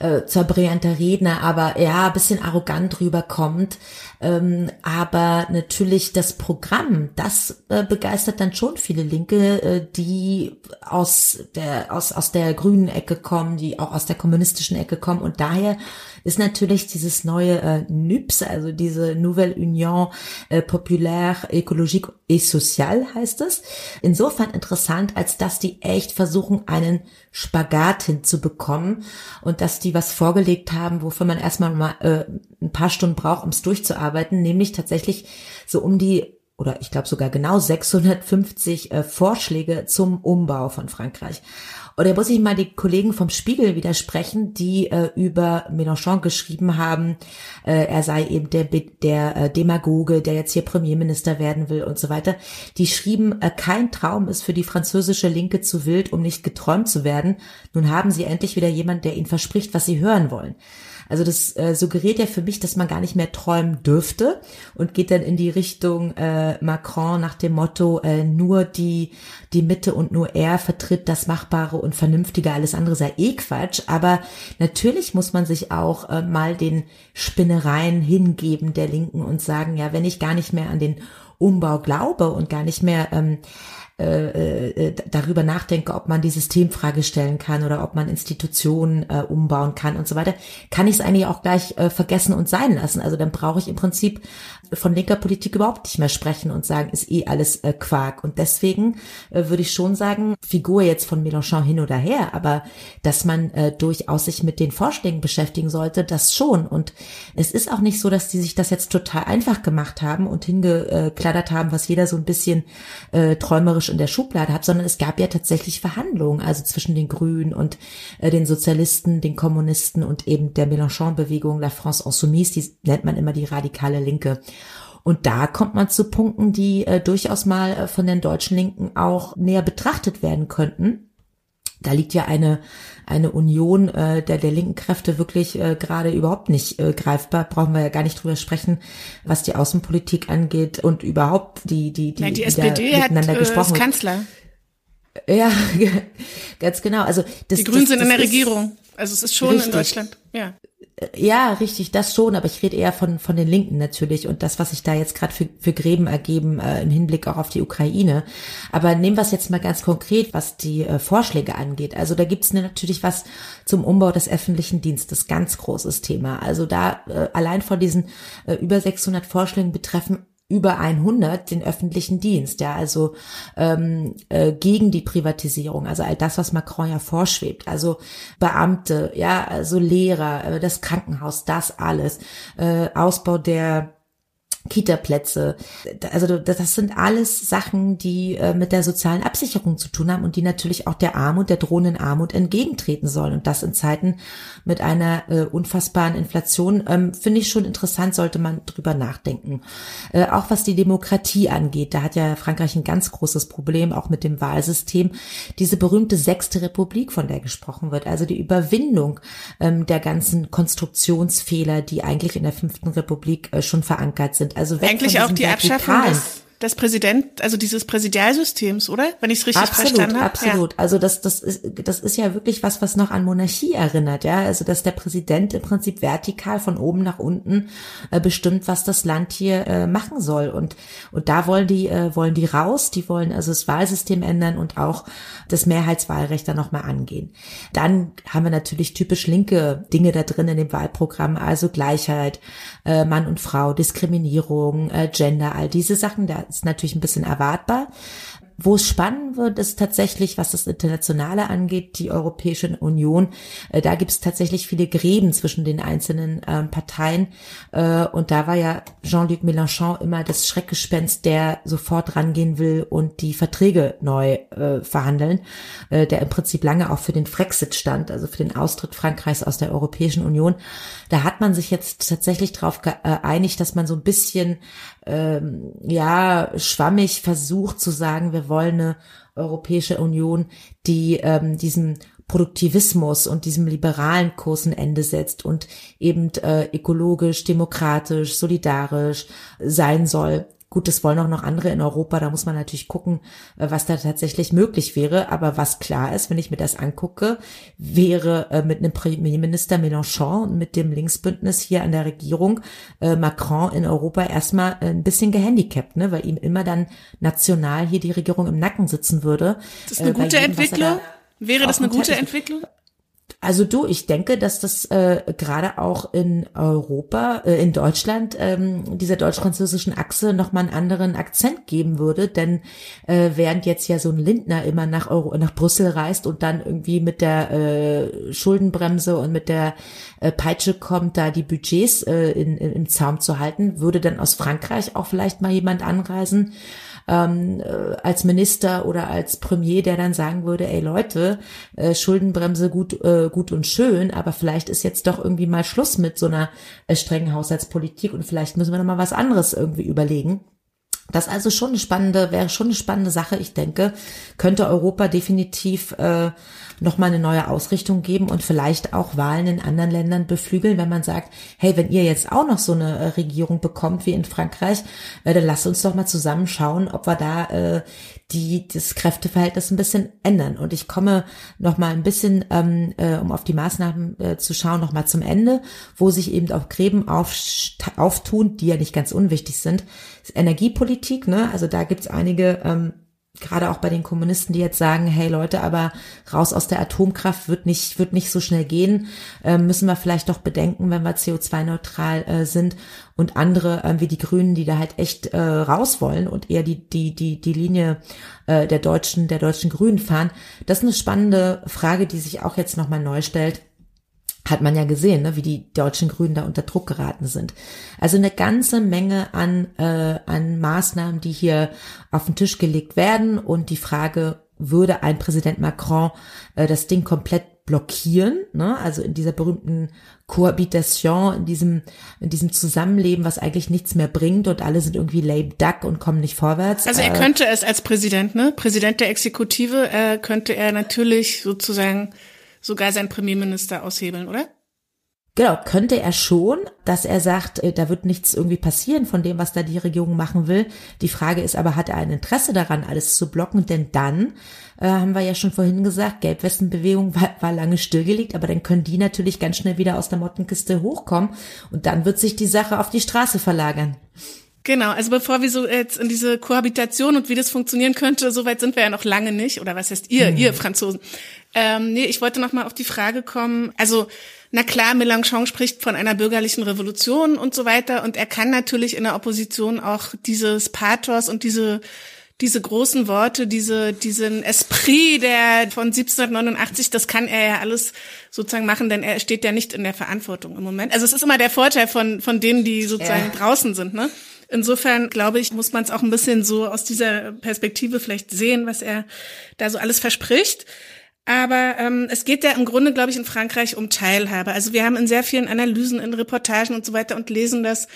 äh, zur brillanter Redner, aber ja, ein bisschen arrogant rüberkommt. Ähm, aber natürlich das Programm, das äh, begeistert dann schon viele Linke, äh, die aus der, aus, aus der grünen Ecke kommen, die auch aus der kommunistischen Ecke kommen. Und daher ist natürlich dieses neue äh, NUPS, also diese Nouvelle Union äh, Populaire Écologique et Sociale heißt es, insofern interessant, als dass die echt versuchen, einen Spagat hinzubekommen und dass die was vorgelegt haben, wofür man erstmal mal äh, ein paar Stunden braucht, um es durchzuarbeiten, nämlich tatsächlich so um die oder ich glaube sogar genau 650 äh, Vorschläge zum Umbau von Frankreich. Oder muss ich mal die Kollegen vom Spiegel widersprechen, die äh, über Mélenchon geschrieben haben, äh, er sei eben der, der äh, Demagoge, der jetzt hier Premierminister werden will und so weiter. Die schrieben, äh, kein Traum ist für die französische Linke zu wild, um nicht geträumt zu werden. Nun haben sie endlich wieder jemand, der ihnen verspricht, was sie hören wollen. Also das äh, suggeriert ja für mich, dass man gar nicht mehr träumen dürfte und geht dann in die Richtung äh, Macron nach dem Motto, äh, nur die, die Mitte und nur er vertritt das Machbare und Vernünftige, alles andere sei eh Quatsch. Aber natürlich muss man sich auch äh, mal den Spinnereien hingeben der Linken und sagen, ja, wenn ich gar nicht mehr an den Umbau glaube und gar nicht mehr ähm, äh, äh, darüber nachdenke, ob man die Systemfrage stellen kann oder ob man Institutionen äh, umbauen kann und so weiter, kann ich es eigentlich auch gleich äh, vergessen und sein lassen. Also dann brauche ich im Prinzip von linker Politik überhaupt nicht mehr sprechen und sagen, ist eh alles äh, Quark. Und deswegen äh, würde ich schon sagen, Figur jetzt von Mélenchon hin oder her, aber dass man äh, durchaus sich mit den Vorschlägen beschäftigen sollte, das schon. Und es ist auch nicht so, dass die sich das jetzt total einfach gemacht haben und hingekladdert haben, was jeder so ein bisschen äh, träumerisch in der Schublade hat, sondern es gab ja tatsächlich Verhandlungen, also zwischen den Grünen und äh, den Sozialisten, den Kommunisten und eben der Mélenchon-Bewegung, La France Insoumise, die nennt man immer die radikale Linke. Und da kommt man zu Punkten, die äh, durchaus mal äh, von den deutschen Linken auch näher betrachtet werden könnten. Da liegt ja eine eine Union äh, der der linken Kräfte wirklich äh, gerade überhaupt nicht äh, greifbar. Brauchen wir ja gar nicht drüber sprechen, was die Außenpolitik angeht und überhaupt die die die, Nein, die, die SPD hat äh, gesprochen. Kanzler. Ja, ganz genau. Also das, die Grünen das, sind in der Regierung. Also es ist schon richtig. in Deutschland. Ja. Ja, richtig, das schon, aber ich rede eher von, von den Linken natürlich und das, was sich da jetzt gerade für, für Gräben ergeben äh, im Hinblick auch auf die Ukraine. Aber nehmen wir es jetzt mal ganz konkret, was die äh, Vorschläge angeht. Also da gibt es natürlich was zum Umbau des öffentlichen Dienstes, ganz großes Thema. Also da äh, allein von diesen äh, über 600 Vorschlägen betreffen über 100 den öffentlichen Dienst, ja, also ähm, äh, gegen die Privatisierung, also all das, was Macron ja vorschwebt, also Beamte, ja, also Lehrer, äh, das Krankenhaus, das alles, äh, Ausbau der Kita-Plätze. Also das sind alles Sachen, die äh, mit der sozialen Absicherung zu tun haben und die natürlich auch der Armut, der drohenden Armut entgegentreten sollen. Und das in Zeiten mit einer äh, unfassbaren Inflation ähm, finde ich schon interessant, sollte man drüber nachdenken. Äh, auch was die Demokratie angeht, da hat ja Frankreich ein ganz großes Problem, auch mit dem Wahlsystem. Diese berühmte sechste Republik, von der gesprochen wird, also die Überwindung ähm, der ganzen Konstruktionsfehler, die eigentlich in der fünften Republik äh, schon verankert sind sind. Also Eigentlich auch die Abschaffung des, des Präsident, also dieses Präsidialsystems, oder? Wenn ich es richtig absolut, verstanden habe. Absolut. Ja. Also das, das ist, das ist ja wirklich was, was noch an Monarchie erinnert, ja. Also dass der Präsident im Prinzip vertikal von oben nach unten äh, bestimmt, was das Land hier äh, machen soll. Und und da wollen die äh, wollen die raus. Die wollen also das Wahlsystem ändern und auch das Mehrheitswahlrecht dann nochmal angehen. Dann haben wir natürlich typisch linke Dinge da drin in dem Wahlprogramm, also Gleichheit, äh, Mann und Frau, Diskriminierung, äh, Gender, all diese Sachen. Da ist natürlich ein bisschen erwartbar. Wo es spannend wird, ist tatsächlich, was das Internationale angeht, die Europäische Union. Äh, da gibt es tatsächlich viele Gräben zwischen den einzelnen äh, Parteien. Äh, und da war ja Jean-Luc Mélenchon immer das Schreckgespenst, der sofort rangehen will und die Verträge neu äh, verhandeln, äh, der im Prinzip lange auch für den Frexit stand, also für den Austritt Frankreichs aus der Europäischen Union. Da hat man sich jetzt tatsächlich darauf geeinigt, dass man so ein bisschen ähm, ja schwammig versucht zu sagen, wir wollen eine Europäische Union, die ähm, diesem Produktivismus und diesem liberalen Kurs ein Ende setzt und eben äh, ökologisch, demokratisch, solidarisch sein soll. Gut, das wollen auch noch andere in Europa. Da muss man natürlich gucken, äh, was da tatsächlich möglich wäre. Aber was klar ist, wenn ich mir das angucke, wäre äh, mit einem Premierminister Mélenchon und mit dem Linksbündnis hier an der Regierung äh, Macron in Europa erstmal ein bisschen gehandicapt, ne? weil ihm immer dann national hier die Regierung im Nacken sitzen würde. Das ist eine gute jedem, Entwicklung. Wäre das eine gute Entwicklung? Also du, ich denke, dass das äh, gerade auch in Europa, äh, in Deutschland, ähm, dieser deutsch-französischen Achse nochmal einen anderen Akzent geben würde. Denn äh, während jetzt ja so ein Lindner immer nach, Euro, nach Brüssel reist und dann irgendwie mit der äh, Schuldenbremse und mit der äh, Peitsche kommt, da die Budgets äh, in, in, im Zaum zu halten, würde dann aus Frankreich auch vielleicht mal jemand anreisen ähm, äh, als Minister oder als Premier, der dann sagen würde, ey Leute, äh, Schuldenbremse gut, äh, gut und schön, aber vielleicht ist jetzt doch irgendwie mal Schluss mit so einer äh, strengen Haushaltspolitik und vielleicht müssen wir noch mal was anderes irgendwie überlegen. Das also schon eine spannende, wäre schon eine spannende Sache, ich denke, könnte Europa definitiv äh, nochmal eine neue Ausrichtung geben und vielleicht auch Wahlen in anderen Ländern beflügeln, wenn man sagt, hey, wenn ihr jetzt auch noch so eine äh, Regierung bekommt wie in Frankreich, äh, dann lasst uns doch mal zusammen schauen, ob wir da äh, die das Kräfteverhältnis ein bisschen ändern. Und ich komme noch mal ein bisschen, ähm, äh, um auf die Maßnahmen äh, zu schauen, noch mal zum Ende, wo sich eben auch Gräben auf, auftun, die ja nicht ganz unwichtig sind. Energiepolitik, ne? Also da gibt's einige ähm, gerade auch bei den Kommunisten, die jetzt sagen, hey Leute, aber raus aus der Atomkraft wird nicht, wird nicht so schnell gehen, äh, müssen wir vielleicht doch bedenken, wenn wir CO2-neutral äh, sind und andere äh, wie die Grünen, die da halt echt äh, raus wollen und eher die, die, die, die Linie äh, der deutschen, der deutschen Grünen fahren. Das ist eine spannende Frage, die sich auch jetzt nochmal neu stellt hat man ja gesehen, ne, wie die deutschen Grünen da unter Druck geraten sind. Also eine ganze Menge an, äh, an Maßnahmen, die hier auf den Tisch gelegt werden und die Frage, würde ein Präsident Macron äh, das Ding komplett blockieren, ne? also in dieser berühmten Kohabitation, in diesem, in diesem Zusammenleben, was eigentlich nichts mehr bringt und alle sind irgendwie lame duck und kommen nicht vorwärts. Also er äh, könnte es als Präsident, ne? Präsident der Exekutive, äh, könnte er natürlich sozusagen sogar sein Premierminister aushebeln, oder? Genau, könnte er schon, dass er sagt, äh, da wird nichts irgendwie passieren von dem, was da die Regierung machen will. Die Frage ist aber, hat er ein Interesse daran, alles zu blocken? Denn dann, äh, haben wir ja schon vorhin gesagt, Gelbwestenbewegung war, war lange stillgelegt, aber dann können die natürlich ganz schnell wieder aus der Mottenkiste hochkommen und dann wird sich die Sache auf die Straße verlagern. Genau, also bevor wir so jetzt in diese Kohabitation und wie das funktionieren könnte, so weit sind wir ja noch lange nicht. Oder was heißt ihr, mhm. ihr Franzosen? Ähm, nee, ich wollte noch mal auf die Frage kommen. Also, na klar, Mélenchon spricht von einer bürgerlichen Revolution und so weiter. Und er kann natürlich in der Opposition auch dieses Pathos und diese diese großen Worte, diese, diesen Esprit der von 1789, das kann er ja alles sozusagen machen, denn er steht ja nicht in der Verantwortung im Moment. Also es ist immer der Vorteil von, von denen, die sozusagen ja. draußen sind, ne? Insofern glaube ich, muss man es auch ein bisschen so aus dieser Perspektive vielleicht sehen, was er da so alles verspricht. Aber ähm, es geht ja im Grunde, glaube ich, in Frankreich um Teilhabe. Also wir haben in sehr vielen Analysen, in Reportagen und so weiter und lesen das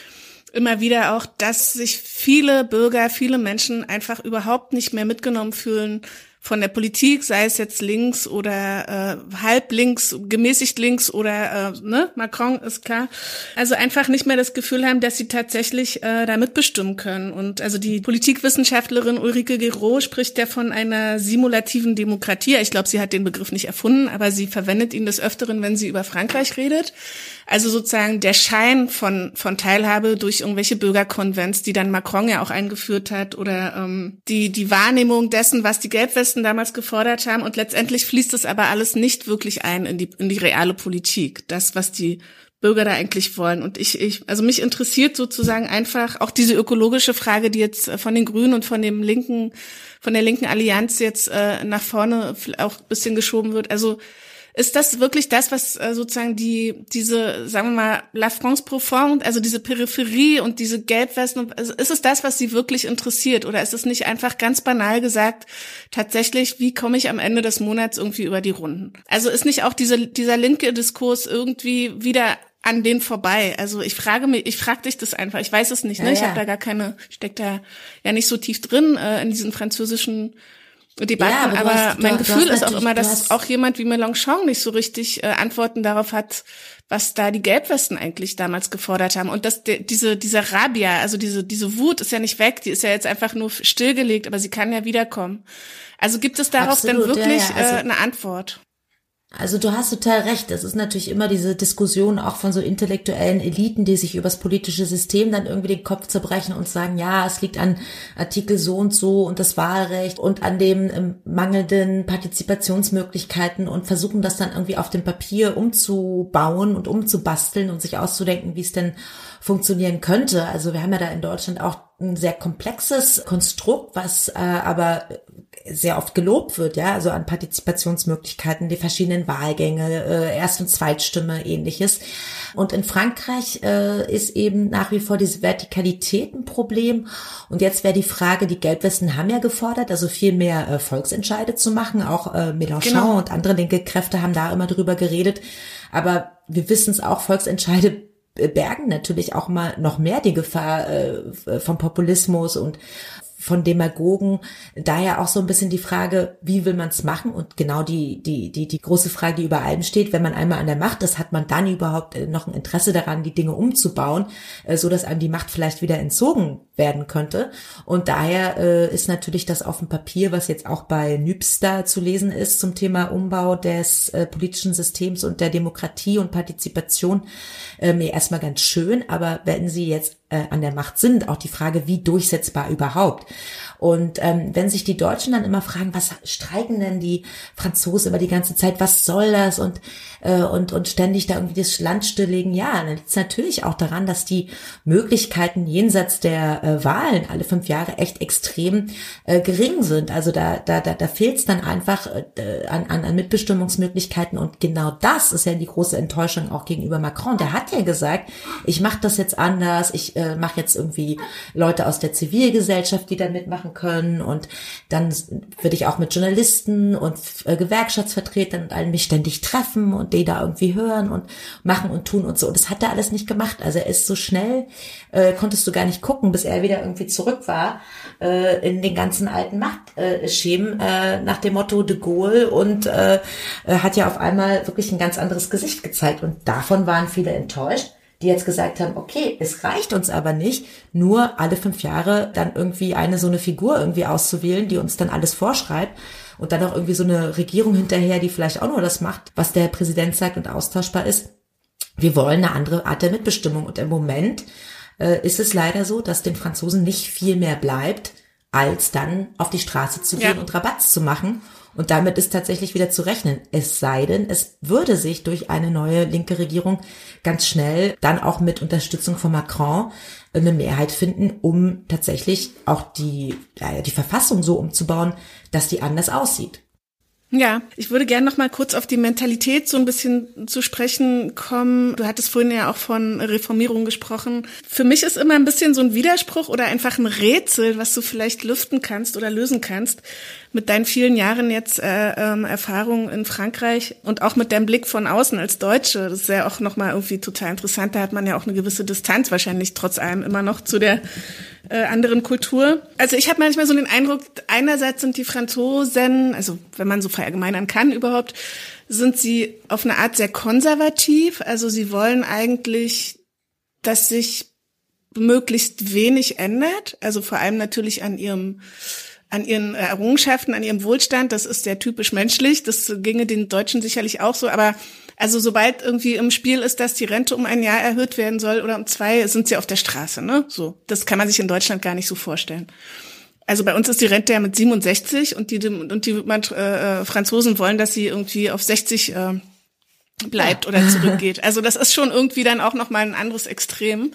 immer wieder auch, dass sich viele Bürger, viele Menschen einfach überhaupt nicht mehr mitgenommen fühlen von der Politik, sei es jetzt links oder äh, halb links, gemäßigt links oder äh, ne, Macron ist klar. Also einfach nicht mehr das Gefühl haben, dass sie tatsächlich äh, da mitbestimmen können. Und also die Politikwissenschaftlerin Ulrike Gero spricht ja von einer simulativen Demokratie. Ich glaube, sie hat den Begriff nicht erfunden, aber sie verwendet ihn des Öfteren, wenn sie über Frankreich redet. Also sozusagen der Schein von, von Teilhabe durch irgendwelche Bürgerkonvents, die dann Macron ja auch eingeführt hat, oder ähm, die, die Wahrnehmung dessen, was die Gelbwesten damals gefordert haben. Und letztendlich fließt es aber alles nicht wirklich ein in die, in die reale Politik. Das, was die Bürger da eigentlich wollen. Und ich, ich, also mich interessiert sozusagen einfach auch diese ökologische Frage, die jetzt von den Grünen und von dem linken, von der linken Allianz jetzt äh, nach vorne auch bisschen geschoben wird. Also ist das wirklich das, was äh, sozusagen die, diese, sagen wir mal, La France Profonde, also diese Peripherie und diese Gelbwesten, also ist es das, was sie wirklich interessiert? Oder ist es nicht einfach ganz banal gesagt, tatsächlich, wie komme ich am Ende des Monats irgendwie über die Runden? Also ist nicht auch diese, dieser linke Diskurs irgendwie wieder an den vorbei. Also ich frage mich, ich frage dich das einfach. Ich weiß es nicht. Ne? Ja, ich ja. habe da gar keine, steck da ja nicht so tief drin äh, in diesen französischen Debatten, ja, aber, aber hast, mein Gefühl ist auch immer, dass auch jemand wie Mélenchon nicht so richtig äh, Antworten darauf hat, was da die Gelbwesten eigentlich damals gefordert haben. Und dass de, diese, dieser Rabia, also diese, diese Wut ist ja nicht weg, die ist ja jetzt einfach nur stillgelegt, aber sie kann ja wiederkommen. Also gibt es darauf Absolut, denn wirklich ja, ja. Also, äh, eine Antwort? Also du hast total recht. Das ist natürlich immer diese Diskussion auch von so intellektuellen Eliten, die sich übers politische System dann irgendwie den Kopf zerbrechen und sagen, ja, es liegt an Artikel so und so und das Wahlrecht und an dem ähm, mangelnden Partizipationsmöglichkeiten und versuchen das dann irgendwie auf dem Papier umzubauen und umzubasteln und sich auszudenken, wie es denn funktionieren könnte. Also wir haben ja da in Deutschland auch ein sehr komplexes Konstrukt, was äh, aber sehr oft gelobt wird, ja, also an Partizipationsmöglichkeiten, die verschiedenen Wahlgänge, äh, Erst- und Zweitstimme, ähnliches. Und in Frankreich äh, ist eben nach wie vor diese Vertikalität ein Problem. Und jetzt wäre die Frage, die Gelbwesten haben ja gefordert, also viel mehr äh, Volksentscheide zu machen. Auch äh, Mélenchon genau. und andere linke Kräfte haben da immer drüber geredet. Aber wir wissen es auch, Volksentscheide bergen natürlich auch mal noch mehr die Gefahr äh, vom Populismus und von Demagogen. Daher auch so ein bisschen die Frage, wie will man es machen? Und genau die, die, die, die große Frage, die über allem steht, wenn man einmal an der Macht ist, hat man dann überhaupt äh, noch ein Interesse daran, die Dinge umzubauen, äh, so dass einem die Macht vielleicht wieder entzogen werden könnte. Und daher äh, ist natürlich das auf dem Papier, was jetzt auch bei Nübster zu lesen ist zum Thema Umbau des politischen Systems und der Demokratie und Partizipation, mir erstmal ganz schön. Aber wenn Sie jetzt äh, an der Macht sind. Auch die Frage, wie durchsetzbar überhaupt. Und ähm, wenn sich die Deutschen dann immer fragen, was streiken denn die Franzosen über die ganze Zeit, was soll das und äh, und und ständig da irgendwie das Land stilllegen, ja, dann liegt es natürlich auch daran, dass die Möglichkeiten jenseits der äh, Wahlen alle fünf Jahre echt extrem äh, gering sind. Also da da da, da fehlt es dann einfach äh, an, an an Mitbestimmungsmöglichkeiten und genau das ist ja die große Enttäuschung auch gegenüber Macron. Der hat ja gesagt, ich mache das jetzt anders, ich äh, mache jetzt irgendwie Leute aus der Zivilgesellschaft, die da mitmachen können und dann würde ich auch mit Journalisten und äh, Gewerkschaftsvertretern und allen mich ständig treffen und die da irgendwie hören und machen und tun und so. Und das hat er alles nicht gemacht. Also er ist so schnell, äh, konntest du gar nicht gucken, bis er wieder irgendwie zurück war äh, in den ganzen alten Machtschemen äh, nach dem Motto de Gaulle und äh, hat ja auf einmal wirklich ein ganz anderes Gesicht gezeigt. Und davon waren viele enttäuscht die jetzt gesagt haben, okay, es reicht uns aber nicht, nur alle fünf Jahre dann irgendwie eine so eine Figur irgendwie auszuwählen, die uns dann alles vorschreibt und dann auch irgendwie so eine Regierung hinterher, die vielleicht auch nur das macht, was der Präsident sagt und austauschbar ist. Wir wollen eine andere Art der Mitbestimmung und im Moment äh, ist es leider so, dass den Franzosen nicht viel mehr bleibt, als dann auf die Straße zu gehen ja. und Rabatz zu machen und damit ist tatsächlich wieder zu rechnen. Es sei denn, es würde sich durch eine neue linke Regierung ganz schnell dann auch mit Unterstützung von Macron eine Mehrheit finden, um tatsächlich auch die, die Verfassung so umzubauen, dass die anders aussieht. Ja, ich würde gerne noch mal kurz auf die Mentalität so ein bisschen zu sprechen kommen. Du hattest vorhin ja auch von Reformierung gesprochen. Für mich ist immer ein bisschen so ein Widerspruch oder einfach ein Rätsel, was du vielleicht lüften kannst oder lösen kannst mit deinen vielen Jahren jetzt äh, ähm, Erfahrung in Frankreich und auch mit deinem Blick von außen als Deutsche. Das ist ja auch noch mal irgendwie total interessant. Da hat man ja auch eine gewisse Distanz wahrscheinlich trotz allem immer noch zu der äh, anderen Kultur. Also ich habe manchmal so den Eindruck, einerseits sind die Franzosen, also wenn man so verallgemeinern kann überhaupt, sind sie auf eine Art sehr konservativ. Also sie wollen eigentlich, dass sich möglichst wenig ändert. Also vor allem natürlich an ihrem an ihren Errungenschaften, an ihrem Wohlstand. Das ist sehr typisch menschlich. Das ginge den Deutschen sicherlich auch so. Aber also sobald irgendwie im Spiel ist, dass die Rente um ein Jahr erhöht werden soll oder um zwei, sind sie auf der Straße, ne? So. Das kann man sich in Deutschland gar nicht so vorstellen. Also bei uns ist die Rente ja mit 67 und die, und die äh, äh, Franzosen wollen, dass sie irgendwie auf 60 äh, bleibt ja. oder zurückgeht. Also das ist schon irgendwie dann auch noch mal ein anderes Extrem.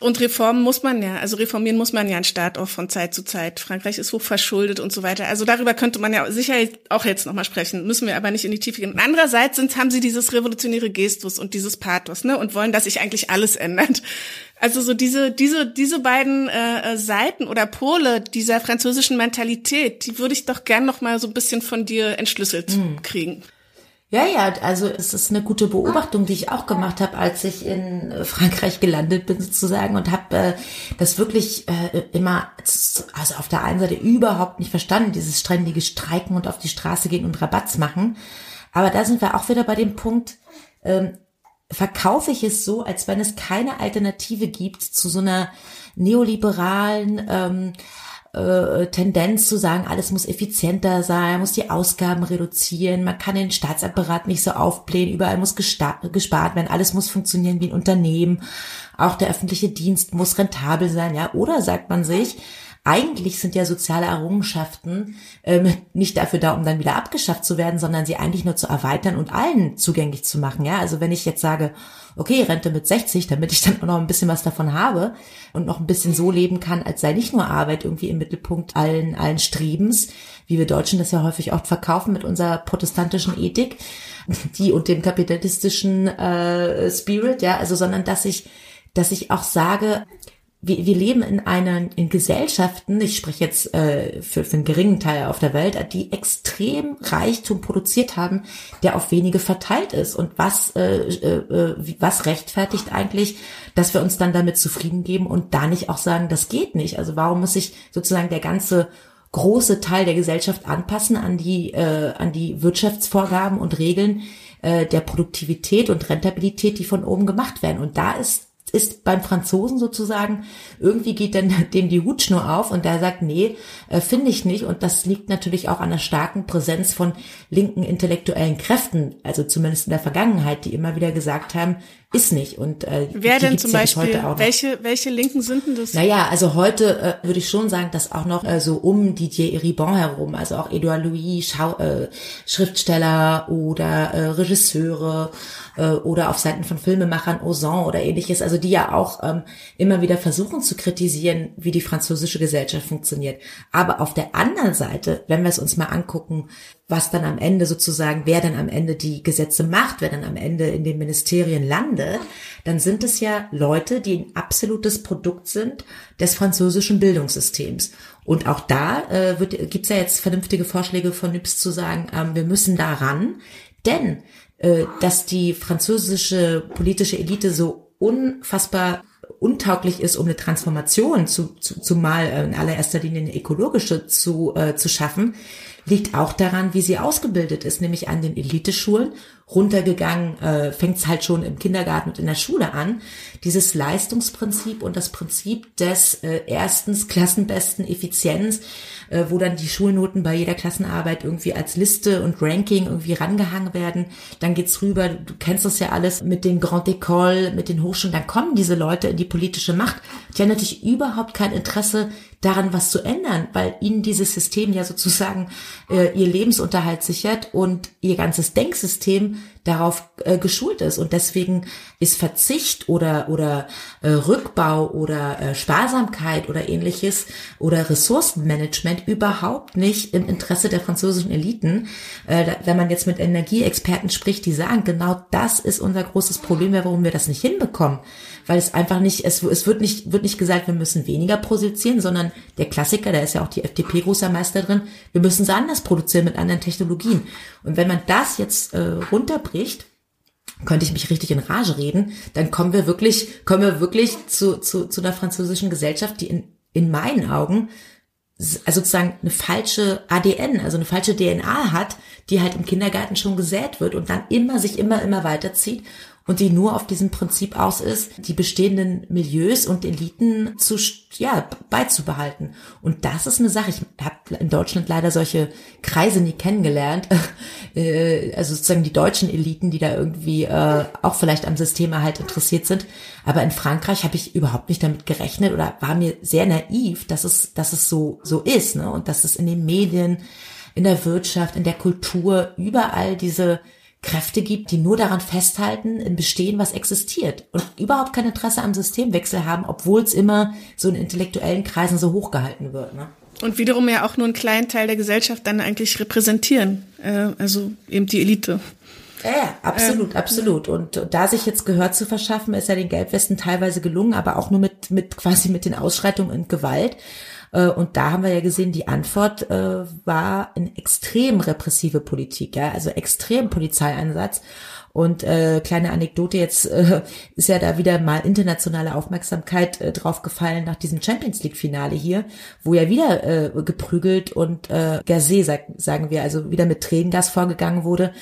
Und reformen muss man ja, also reformieren muss man ja einen Staat auch von Zeit zu Zeit. Frankreich ist hochverschuldet und so weiter. Also darüber könnte man ja sicher auch jetzt nochmal sprechen, müssen wir aber nicht in die Tiefe gehen. Andererseits sind, haben sie dieses revolutionäre Gestus und dieses Pathos, ne, und wollen, dass sich eigentlich alles ändert. Also so diese, diese, diese beiden äh, Seiten oder Pole dieser französischen Mentalität, die würde ich doch gern noch mal so ein bisschen von dir entschlüsselt mhm. kriegen. Ja, ja, also es ist eine gute Beobachtung, die ich auch gemacht habe, als ich in Frankreich gelandet bin sozusagen und habe äh, das wirklich äh, immer, also auf der einen Seite überhaupt nicht verstanden, dieses ständige Streiken und auf die Straße gehen und Rabatz machen. Aber da sind wir auch wieder bei dem Punkt, ähm, verkaufe ich es so, als wenn es keine Alternative gibt zu so einer neoliberalen ähm, äh, Tendenz zu sagen, alles muss effizienter sein, muss die Ausgaben reduzieren, man kann den Staatsapparat nicht so aufblähen, überall muss gespart werden, alles muss funktionieren wie ein Unternehmen, auch der öffentliche Dienst muss rentabel sein, ja, oder sagt man sich, eigentlich sind ja soziale Errungenschaften ähm, nicht dafür da, um dann wieder abgeschafft zu werden, sondern sie eigentlich nur zu erweitern und allen zugänglich zu machen. Ja, also wenn ich jetzt sage, okay, Rente mit 60, damit ich dann auch noch ein bisschen was davon habe und noch ein bisschen so leben kann, als sei nicht nur Arbeit irgendwie im Mittelpunkt allen, allen Strebens, wie wir Deutschen das ja häufig oft verkaufen mit unserer protestantischen Ethik, die und dem kapitalistischen äh, Spirit, ja, also sondern dass ich, dass ich auch sage, wir, wir leben in einer in Gesellschaften, ich spreche jetzt äh, für, für einen geringen Teil auf der Welt, die extrem Reichtum produziert haben, der auf wenige verteilt ist. Und was äh, äh, was rechtfertigt eigentlich, dass wir uns dann damit zufrieden geben und da nicht auch sagen, das geht nicht. Also warum muss sich sozusagen der ganze große Teil der Gesellschaft anpassen an die äh, an die Wirtschaftsvorgaben und Regeln äh, der Produktivität und Rentabilität, die von oben gemacht werden. Und da ist ist beim Franzosen sozusagen, irgendwie geht dann dem die Hutschnur auf und der sagt, nee, äh, finde ich nicht. Und das liegt natürlich auch an der starken Präsenz von linken intellektuellen Kräften, also zumindest in der Vergangenheit, die immer wieder gesagt haben, ist nicht. Und äh, wer denn zum ja Beispiel? welche welche Linken sind denn das? Naja, also heute äh, würde ich schon sagen, dass auch noch äh, so um Didier Ribon herum, also auch Edouard Louis, Schau äh, Schriftsteller oder äh, Regisseure äh, oder auf Seiten von Filmemachern Ozon oder ähnliches, also die ja auch ähm, immer wieder versuchen zu kritisieren, wie die französische Gesellschaft funktioniert. Aber auf der anderen Seite, wenn wir es uns mal angucken, was dann am Ende sozusagen, wer dann am Ende die Gesetze macht, wer dann am Ende in den Ministerien landet, dann sind es ja Leute, die ein absolutes Produkt sind des französischen Bildungssystems. Und auch da äh, gibt es ja jetzt vernünftige Vorschläge von NIPS zu sagen, ähm, wir müssen da ran, denn äh, dass die französische politische Elite so unfassbar untauglich ist, um eine Transformation zu, zu, zumal äh, in allererster Linie eine ökologische zu, äh, zu schaffen, liegt auch daran, wie sie ausgebildet ist, nämlich an den Eliteschulen. Runtergegangen äh, fängt es halt schon im Kindergarten und in der Schule an. Dieses Leistungsprinzip und das Prinzip des äh, erstens Klassenbesten Effizienz, äh, wo dann die Schulnoten bei jeder Klassenarbeit irgendwie als Liste und Ranking irgendwie rangehangen werden. Dann geht's rüber, du kennst das ja alles mit den Grand École, mit den Hochschulen, dann kommen diese Leute in die politische Macht. Die haben natürlich überhaupt kein Interesse daran, was zu ändern, weil ihnen dieses System ja sozusagen äh, ihr Lebensunterhalt sichert und ihr ganzes Denksystem darauf äh, geschult ist. Und deswegen ist Verzicht oder, oder äh, Rückbau oder äh, Sparsamkeit oder ähnliches oder Ressourcenmanagement überhaupt nicht im Interesse der französischen Eliten. Äh, wenn man jetzt mit Energieexperten spricht, die sagen, genau das ist unser großes Problem, warum wir das nicht hinbekommen. Weil es einfach nicht, es, es wird nicht, wird nicht gesagt, wir müssen weniger produzieren, sondern der Klassiker, da ist ja auch die FDP großer Meister drin, wir müssen es anders produzieren mit anderen Technologien. Und wenn man das jetzt äh, runterbricht, könnte ich mich richtig in Rage reden, dann kommen wir wirklich, kommen wir wirklich zu, zu, zu einer französischen Gesellschaft, die in, in meinen Augen also sozusagen eine falsche ADN, also eine falsche DNA hat, die halt im Kindergarten schon gesät wird und dann immer sich immer, immer weiterzieht und die nur auf diesem Prinzip aus ist, die bestehenden Milieus und Eliten zu, ja, beizubehalten. Und das ist eine Sache. Ich habe in Deutschland leider solche Kreise nie kennengelernt. Äh, also sozusagen die deutschen Eliten, die da irgendwie äh, auch vielleicht am Systemerhalt interessiert sind. Aber in Frankreich habe ich überhaupt nicht damit gerechnet oder war mir sehr naiv, dass es, dass es so, so ist. Ne? Und dass es in den Medien, in der Wirtschaft, in der Kultur überall diese Kräfte gibt, die nur daran festhalten, im Bestehen, was existiert und überhaupt kein Interesse am Systemwechsel haben, obwohl es immer so in intellektuellen Kreisen so hochgehalten wird. Ne? Und wiederum ja auch nur einen kleinen Teil der Gesellschaft dann eigentlich repräsentieren, äh, also eben die Elite. Ja, absolut, ähm, absolut. Und da sich jetzt Gehör zu verschaffen, ist ja den Gelbwesten teilweise gelungen, aber auch nur mit, mit quasi mit den Ausschreitungen und Gewalt. Äh, und da haben wir ja gesehen, die Antwort äh, war eine extrem repressive Politik, ja, also extrem Polizeieinsatz. Und äh, kleine Anekdote jetzt äh, ist ja da wieder mal internationale Aufmerksamkeit äh, drauf gefallen nach diesem Champions League Finale hier, wo ja wieder äh, geprügelt und äh, Gazé, sag, sagen wir, also wieder mit Tränengas vorgegangen wurde.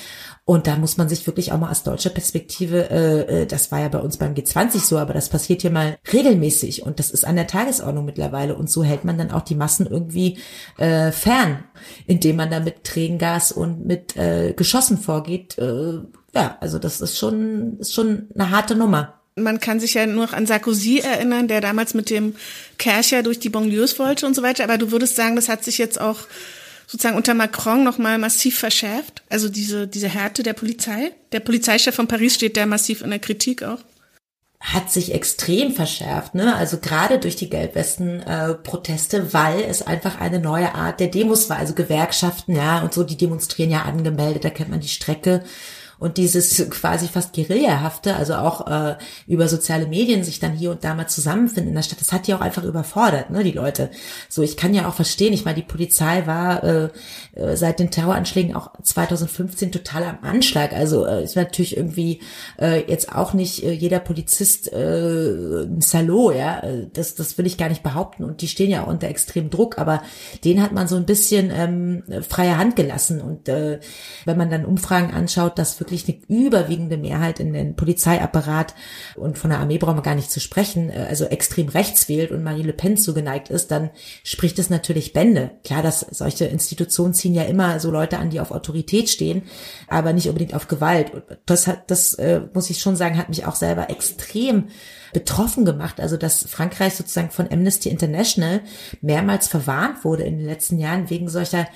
Und da muss man sich wirklich auch mal aus deutscher Perspektive, äh, äh das war ja bei uns beim G20 so, aber das passiert hier mal regelmäßig und das ist an der Tagesordnung mittlerweile. Und so hält man dann auch die Massen irgendwie äh, fern, indem man da mit Tränengas und mit äh, Geschossen vorgeht. Äh, ja, also das ist schon, ist schon eine harte Nummer. Man kann sich ja nur noch an Sarkozy erinnern, der damals mit dem Kercher durch die Banlieues wollte und so weiter. Aber du würdest sagen, das hat sich jetzt auch sozusagen unter Macron nochmal massiv verschärft. Also diese, diese Härte der Polizei. Der Polizeichef von Paris steht da massiv in der Kritik auch hat sich extrem verschärft, ne? Also gerade durch die Gelbwesten-Proteste, äh, weil es einfach eine neue Art der Demos war. Also Gewerkschaften, ja, und so, die demonstrieren ja angemeldet, da kennt man die Strecke und dieses quasi fast Guerillahafte, also auch äh, über soziale Medien sich dann hier und da mal zusammenfinden in der Stadt, das hat die auch einfach überfordert, ne, die Leute. So, ich kann ja auch verstehen, ich meine, die Polizei war äh, äh seit den Terroranschlägen auch 2015 total am Anschlag. Also äh, ist natürlich irgendwie äh, jetzt auch nicht äh, jeder Polizist äh, ein Salo, ja, das, das will ich gar nicht behaupten. Und die stehen ja auch unter extremem Druck, aber den hat man so ein bisschen ähm, freie Hand gelassen. Und äh, wenn man dann Umfragen anschaut, dass wirklich eine überwiegende Mehrheit in den Polizeiapparat und von der Armee brauchen wir gar nicht zu sprechen, äh, also extrem rechts wählt und Marie Le Pen zugeneigt ist, dann spricht es natürlich Bände. Klar, dass solche Institutionen ziehen ja immer so Leute an, die auf Autorität stehen, aber nicht unbedingt auf Gewalt. Das hat, das äh, muss ich schon sagen, hat mich auch selber extrem betroffen gemacht. Also dass Frankreich sozusagen von Amnesty International mehrmals verwarnt wurde in den letzten Jahren wegen solcher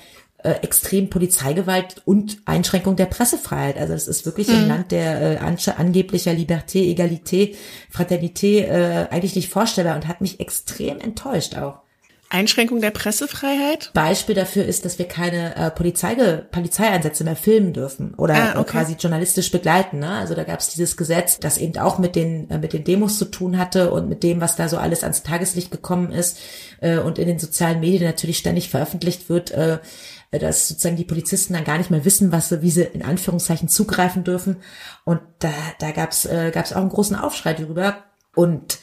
äh, extrem Polizeigewalt und Einschränkung der Pressefreiheit. Also es ist wirklich mhm. im Land der äh, angeblicher Liberté, Egalité, Fraternité äh, eigentlich nicht vorstellbar und hat mich extrem enttäuscht auch. Einschränkung der Pressefreiheit? Beispiel dafür ist, dass wir keine äh, Polizei, Polizeieinsätze mehr filmen dürfen oder ah, okay. quasi journalistisch begleiten. Ne? Also da gab es dieses Gesetz, das eben auch mit den äh, mit den Demos zu tun hatte und mit dem, was da so alles ans Tageslicht gekommen ist äh, und in den sozialen Medien natürlich ständig veröffentlicht wird. Äh, dass sozusagen die Polizisten dann gar nicht mehr wissen, was sie, wie sie in Anführungszeichen zugreifen dürfen. Und da, da gab's äh, gab's auch einen großen Aufschrei darüber. Und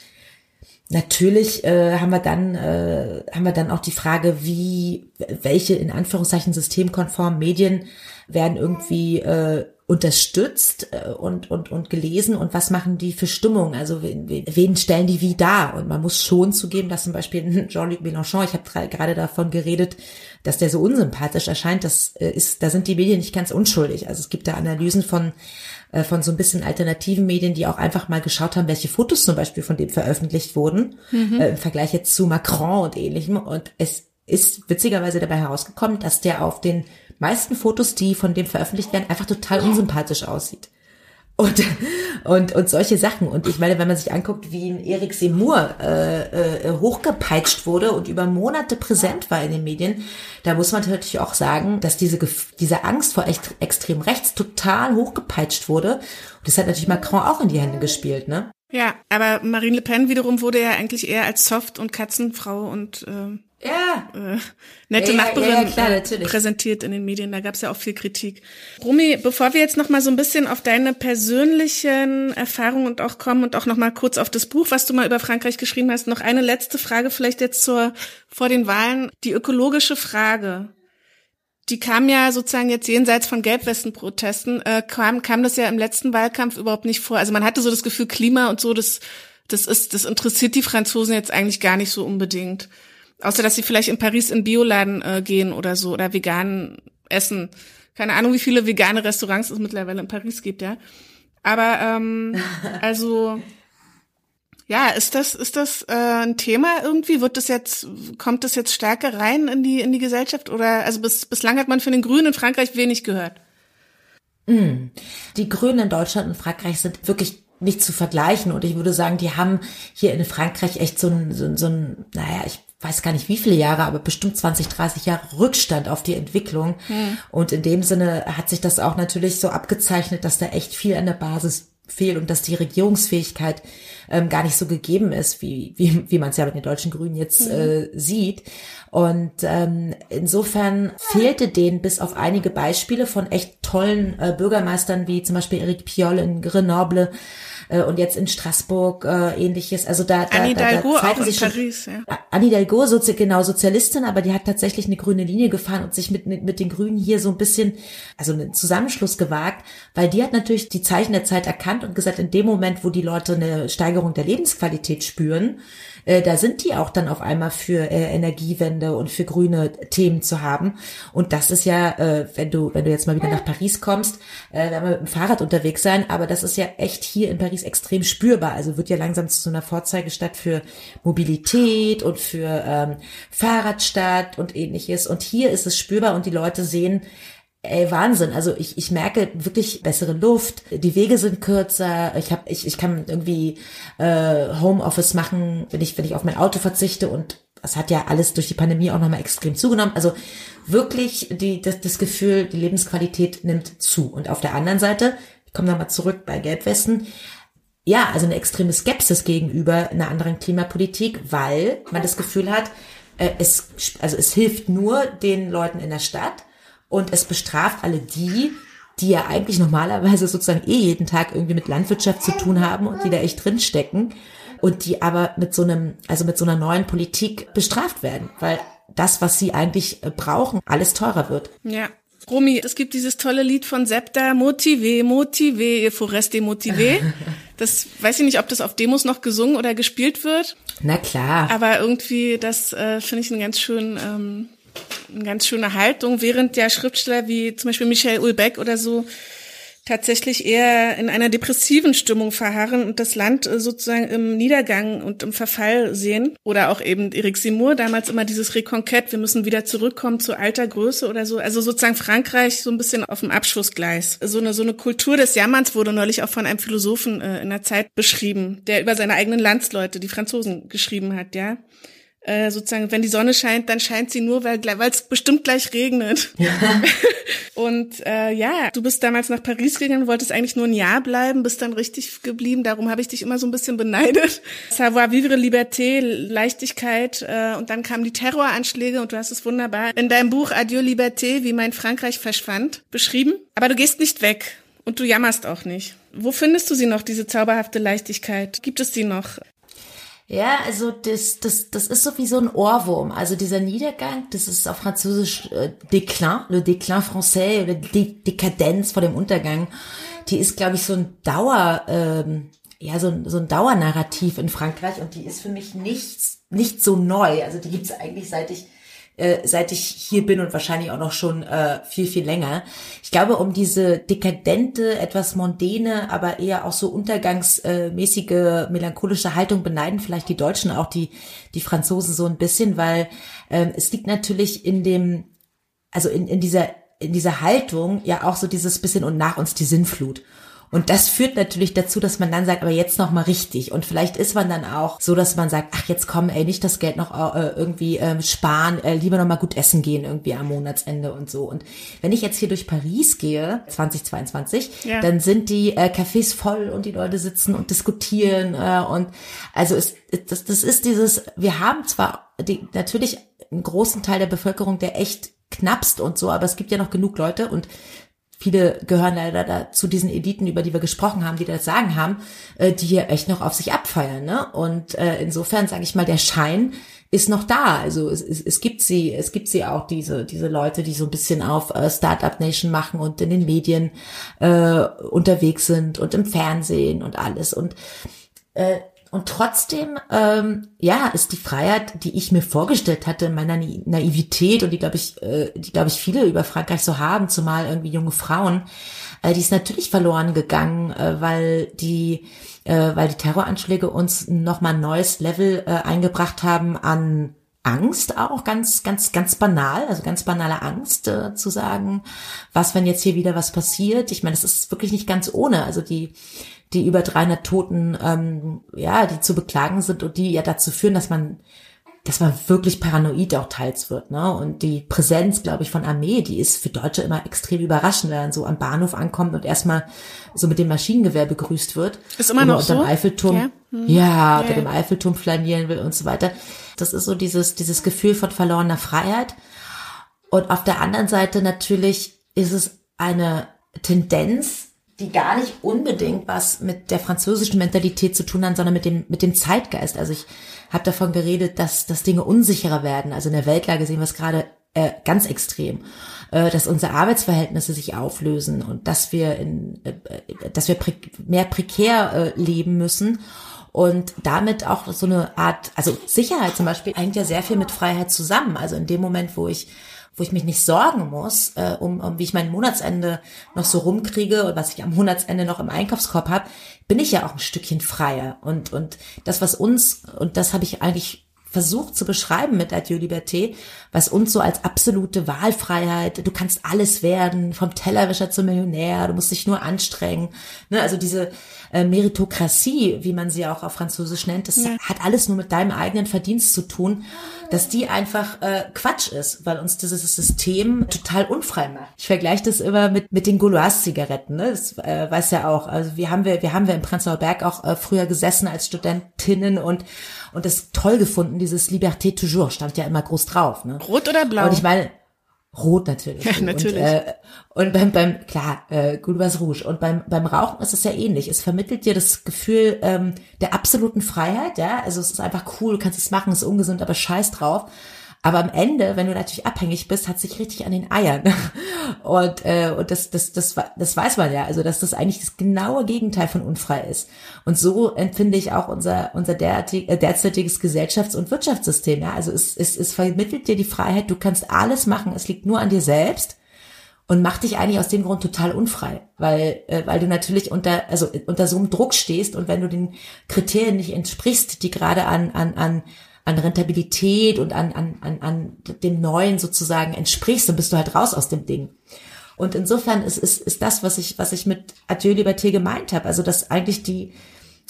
natürlich äh, haben wir dann äh, haben wir dann auch die Frage, wie welche in Anführungszeichen systemkonformen Medien werden irgendwie äh, unterstützt äh, und, und, und gelesen und was machen die für Stimmung? Also wen, wen stellen die wie da? Und man muss schon zugeben, dass zum Beispiel Jean-Luc Mélenchon, ich habe gerade davon geredet, dass der so unsympathisch erscheint, das äh, ist, da sind die Medien nicht ganz unschuldig. Also es gibt da Analysen von äh, von so ein bisschen alternativen Medien, die auch einfach mal geschaut haben, welche Fotos zum Beispiel von dem veröffentlicht wurden, mhm. im Vergleich jetzt zu Macron und ähnlichem. Und es ist witzigerweise dabei herausgekommen, dass der auf den meisten Fotos, die von dem veröffentlicht werden, einfach total unsympathisch aussieht. Und, und, und solche Sachen. Und ich meine, wenn man sich anguckt, wie ein Erik Seymour äh, äh, hochgepeitscht wurde und über Monate präsent war in den Medien, da muss man natürlich auch sagen, dass diese, diese Angst vor echt, extrem rechts total hochgepeitscht wurde. Und das hat natürlich Macron auch in die Hände gespielt, ne? Ja, aber Marine Le Pen wiederum wurde ja eigentlich eher als Soft- und Katzenfrau und äh, ja. Äh, nette ja, Nachbarin ja, klar, äh, präsentiert in den Medien. Da gab es ja auch viel Kritik. Rumi, bevor wir jetzt noch mal so ein bisschen auf deine persönlichen Erfahrungen und auch kommen und auch noch mal kurz auf das Buch, was du mal über Frankreich geschrieben hast, noch eine letzte Frage vielleicht jetzt zur vor den Wahlen. Die ökologische Frage. Die kam ja sozusagen jetzt jenseits von Gelbwestenprotesten, äh, kam, kam das ja im letzten Wahlkampf überhaupt nicht vor. Also man hatte so das Gefühl, Klima und so, das, das ist, das interessiert die Franzosen jetzt eigentlich gar nicht so unbedingt. Außer dass sie vielleicht in Paris in Bioladen äh, gehen oder so oder vegan essen. Keine Ahnung, wie viele vegane Restaurants es mittlerweile in Paris gibt, ja. Aber ähm, also ja, ist das ist das äh, ein Thema irgendwie? Wird das jetzt kommt das jetzt stärker rein in die in die Gesellschaft oder also bis, bislang hat man von den Grünen in Frankreich wenig gehört. Mm. Die Grünen in Deutschland und Frankreich sind wirklich nicht zu vergleichen und ich würde sagen, die haben hier in Frankreich echt so ein, so, so ein naja, ich weiß gar nicht wie viele Jahre, aber bestimmt 20, 30 Jahre Rückstand auf die Entwicklung. Hm. Und in dem Sinne hat sich das auch natürlich so abgezeichnet, dass da echt viel an der Basis fehlt und dass die Regierungsfähigkeit ähm, gar nicht so gegeben ist, wie, wie, wie man es ja bei den deutschen Grünen jetzt mhm. äh, sieht. Und ähm, insofern fehlte denen bis auf einige Beispiele von echt tollen äh, Bürgermeistern wie zum Beispiel Eric Piolle in Grenoble, äh, und jetzt in Straßburg äh, ähnliches. Also da, da, Annie da, Dalgo da zeigen auch sich in schon, Paris, ja. Annie Dalgo, Sozi genau Sozialistin, aber die hat tatsächlich eine grüne Linie gefahren und sich mit, mit, mit den Grünen hier so ein bisschen, also einen Zusammenschluss gewagt, weil die hat natürlich die Zeichen der Zeit erkannt und gesagt, in dem Moment, wo die Leute eine Steigerung der Lebensqualität spüren, äh, da sind die auch dann auf einmal für äh, Energiewende und für grüne Themen zu haben. Und das ist ja, äh, wenn du, wenn du jetzt mal wieder nach Paris kommst, äh, werden wir mit dem Fahrrad unterwegs sein, aber das ist ja echt hier in Paris extrem spürbar. Also wird ja langsam zu so einer Vorzeigestadt für Mobilität und für ähm, Fahrradstadt und ähnliches. Und hier ist es spürbar und die Leute sehen, Ey, Wahnsinn. Also ich, ich merke wirklich bessere Luft, die Wege sind kürzer, ich hab, ich, ich kann irgendwie äh, Homeoffice machen, wenn ich, wenn ich auf mein Auto verzichte und das hat ja alles durch die Pandemie auch nochmal extrem zugenommen. Also wirklich die, das, das Gefühl, die Lebensqualität nimmt zu. Und auf der anderen Seite, ich komme nochmal zurück bei Gelbwesten, ja, also eine extreme Skepsis gegenüber einer anderen Klimapolitik, weil man das Gefühl hat, äh, es, also es hilft nur den Leuten in der Stadt und es bestraft alle die, die ja eigentlich normalerweise sozusagen eh jeden Tag irgendwie mit Landwirtschaft zu tun haben und die da echt drinstecken und die aber mit so einem, also mit so einer neuen Politik bestraft werden, weil das, was sie eigentlich äh, brauchen, alles teurer wird. Ja. Romy, es gibt dieses tolle Lied von Septa, Motivé, Motivé, ihr Foreste Motivé. Das weiß ich nicht, ob das auf Demos noch gesungen oder gespielt wird. Na klar. Aber irgendwie, das äh, finde ich einen ganz schönen ähm, eine ganz schöne Haltung, während ja Schriftsteller wie zum Beispiel Michael Ulbeck oder so tatsächlich eher in einer depressiven Stimmung verharren und das Land äh, sozusagen im Niedergang und im Verfall sehen. Oder auch eben Eric Seymour, damals immer dieses Reconquête, wir müssen wieder zurückkommen zu alter Größe oder so. Also sozusagen Frankreich so ein bisschen auf dem Abschussgleis. So eine, so eine Kultur des Jammerns wurde neulich auch von einem Philosophen äh, in der Zeit beschrieben, der über seine eigenen Landsleute, die Franzosen, geschrieben hat, ja äh, sozusagen, wenn die Sonne scheint, dann scheint sie nur, weil es bestimmt gleich regnet. Ja. und äh, ja, du bist damals nach Paris gegangen, wolltest eigentlich nur ein Jahr bleiben, bist dann richtig geblieben. Darum habe ich dich immer so ein bisschen beneidet. Savoir vivre, Liberté, Leichtigkeit. Äh, und dann kamen die Terroranschläge und du hast es wunderbar in deinem Buch Adieu Liberté, wie mein Frankreich verschwand, beschrieben. Aber du gehst nicht weg. Und du jammerst auch nicht. Wo findest du sie noch, diese zauberhafte Leichtigkeit? Gibt es sie noch? Ja, also das, das, das ist so wie so ein Ohrwurm. Also dieser Niedergang, das ist auf Französisch äh, Déclin, le Déclin français oder die Dekadenz vor dem Untergang. Die ist, glaube ich, so ein Dauer, ähm, ja, so, so ein Dauernarrativ in Frankreich und die ist für mich nicht, nicht so neu. Also die gibt's eigentlich seit ich äh, seit ich hier bin und wahrscheinlich auch noch schon äh, viel, viel länger. Ich glaube, um diese dekadente, etwas mondäne, aber eher auch so untergangsmäßige, melancholische Haltung beneiden vielleicht die Deutschen auch die, die Franzosen so ein bisschen, weil ähm, es liegt natürlich in dem, also in, in dieser in dieser Haltung ja auch so dieses bisschen und nach uns die Sinnflut. Und das führt natürlich dazu, dass man dann sagt, aber jetzt noch mal richtig. Und vielleicht ist man dann auch so, dass man sagt, ach jetzt komm, ey, nicht das Geld noch äh, irgendwie ähm, sparen, äh, lieber noch mal gut essen gehen irgendwie am Monatsende und so. Und wenn ich jetzt hier durch Paris gehe, 2022, ja. dann sind die äh, Cafés voll und die Leute sitzen und diskutieren äh, und also es, das, das ist dieses, wir haben zwar die, natürlich einen großen Teil der Bevölkerung, der echt knappst und so, aber es gibt ja noch genug Leute und viele gehören leider da zu diesen Eliten, über die wir gesprochen haben, die das Sagen haben, äh, die hier echt noch auf sich abfeiern. Ne? Und äh, insofern sage ich mal, der Schein ist noch da. Also es, es, es gibt sie, es gibt sie auch diese diese Leute, die so ein bisschen auf äh, Startup Nation machen und in den Medien äh, unterwegs sind und im Fernsehen und alles. Und äh, und trotzdem, ähm, ja, ist die Freiheit, die ich mir vorgestellt hatte in meiner Naivität und die, glaube ich, äh, die, glaube ich, viele über Frankreich so haben, zumal irgendwie junge Frauen, äh, die ist natürlich verloren gegangen, äh, weil die, äh, weil die Terroranschläge uns nochmal ein neues Level äh, eingebracht haben an Angst auch, ganz, ganz, ganz banal, also ganz banale Angst äh, zu sagen, was, wenn jetzt hier wieder was passiert. Ich meine, es ist wirklich nicht ganz ohne. Also die, die über 300 Toten, ähm, ja, die zu beklagen sind und die ja dazu führen, dass man dass man wirklich paranoid auch teils wird, ne? Und die Präsenz, glaube ich, von Armee, die ist für Deutsche immer extrem überraschend, wenn man so am Bahnhof ankommt und erstmal so mit dem Maschinengewehr begrüßt wird. Ist immer noch unter so? dem Eiffelturm, Ja. Hm. ja Ja, unter dem. Eiffelturm flanieren will und so weiter. Das ist so dieses, dieses Gefühl von verlorener Freiheit. Und auf der anderen Seite natürlich ist es eine Tendenz, die gar nicht unbedingt was mit der französischen Mentalität zu tun hat, sondern mit dem, mit dem Zeitgeist. Also ich habe davon geredet, dass, dass Dinge unsicherer werden. Also in der Weltlage sehen wir es gerade äh, ganz extrem, äh, dass unsere Arbeitsverhältnisse sich auflösen und dass wir in, äh, äh, dass wir prä mehr prekär äh, leben müssen und damit auch so eine Art, also Sicherheit zum Beispiel hängt ja sehr viel mit Freiheit zusammen. Also in dem Moment, wo ich wo ich mich nicht sorgen muss, äh, um, um wie ich mein Monatsende noch so rumkriege und was ich am Monatsende noch im Einkaufskorb habe, bin ich ja auch ein Stückchen freier. Und, und das, was uns, und das habe ich eigentlich versucht zu beschreiben mit Adieu Liberté, was uns so als absolute Wahlfreiheit, du kannst alles werden, vom Tellerwischer zum Millionär, du musst dich nur anstrengen. Ne? Also diese äh, Meritokratie, wie man sie auch auf Französisch nennt, das Ja. hat alles nur mit deinem eigenen Verdienst zu tun, dass die einfach äh, Quatsch ist, weil uns dieses System total unfrei macht. Ich vergleiche das immer mit mit den Gauloise-Zigaretten, ne? Das äh, weiß ja auch. Also wir haben wir wir haben wir im Prenzlauer Berg auch äh, früher gesessen als Studentinnen und und das toll gefunden. Dieses Liberté toujours stand ja immer groß drauf. Ne? Rot oder blau? Und ich meine, rot natürlich. Ja, natürlich. Und, äh, und beim, beim klar, äh, Gulbas Rouge. Und beim, beim Rauchen ist es ja ähnlich. Es vermittelt dir das Gefühl ähm, der absoluten Freiheit, ja. Also es ist einfach cool, du kannst es machen, es ist ungesund, aber scheiß drauf. Aber am Ende, wenn du natürlich abhängig bist, hat sich richtig an den Eiern. Und, äh, und das, das, das, das weiß man ja, also dass das eigentlich das genaue Gegenteil von unfrei ist. Und so empfinde ich auch unser, unser derartig, äh, derzeitiges Gesellschafts- und Wirtschaftssystem. Ja? Also es, es, es vermittelt dir die Freiheit, du kannst alles machen, es liegt nur an dir selbst und macht dich eigentlich aus dem Grund total unfrei, weil äh, weil du natürlich unter also unter so einem Druck stehst und wenn du den Kriterien nicht entsprichst, die gerade an an an an Rentabilität und an an an an dem Neuen sozusagen entsprichst, dann bist du halt raus aus dem Ding. Und insofern ist ist ist das, was ich was ich mit Adieu Liberté gemeint habe, also dass eigentlich die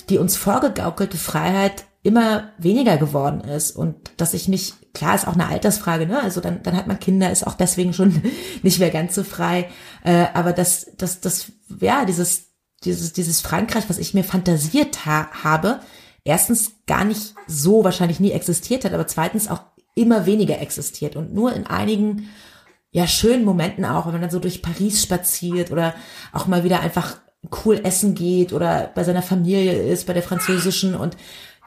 die uns vorgegaukelte Freiheit immer weniger geworden ist und dass ich mich, klar ist auch eine Altersfrage, ne? Also dann, dann hat man Kinder, ist auch deswegen schon nicht mehr ganz so frei. Äh, aber dass, dass, dass, ja, dieses, dieses, dieses Frankreich, was ich mir fantasiert ha habe, erstens gar nicht so wahrscheinlich nie existiert hat, aber zweitens auch immer weniger existiert und nur in einigen ja, schönen Momenten auch, wenn man dann so durch Paris spaziert oder auch mal wieder einfach cool essen geht oder bei seiner Familie ist, bei der französischen und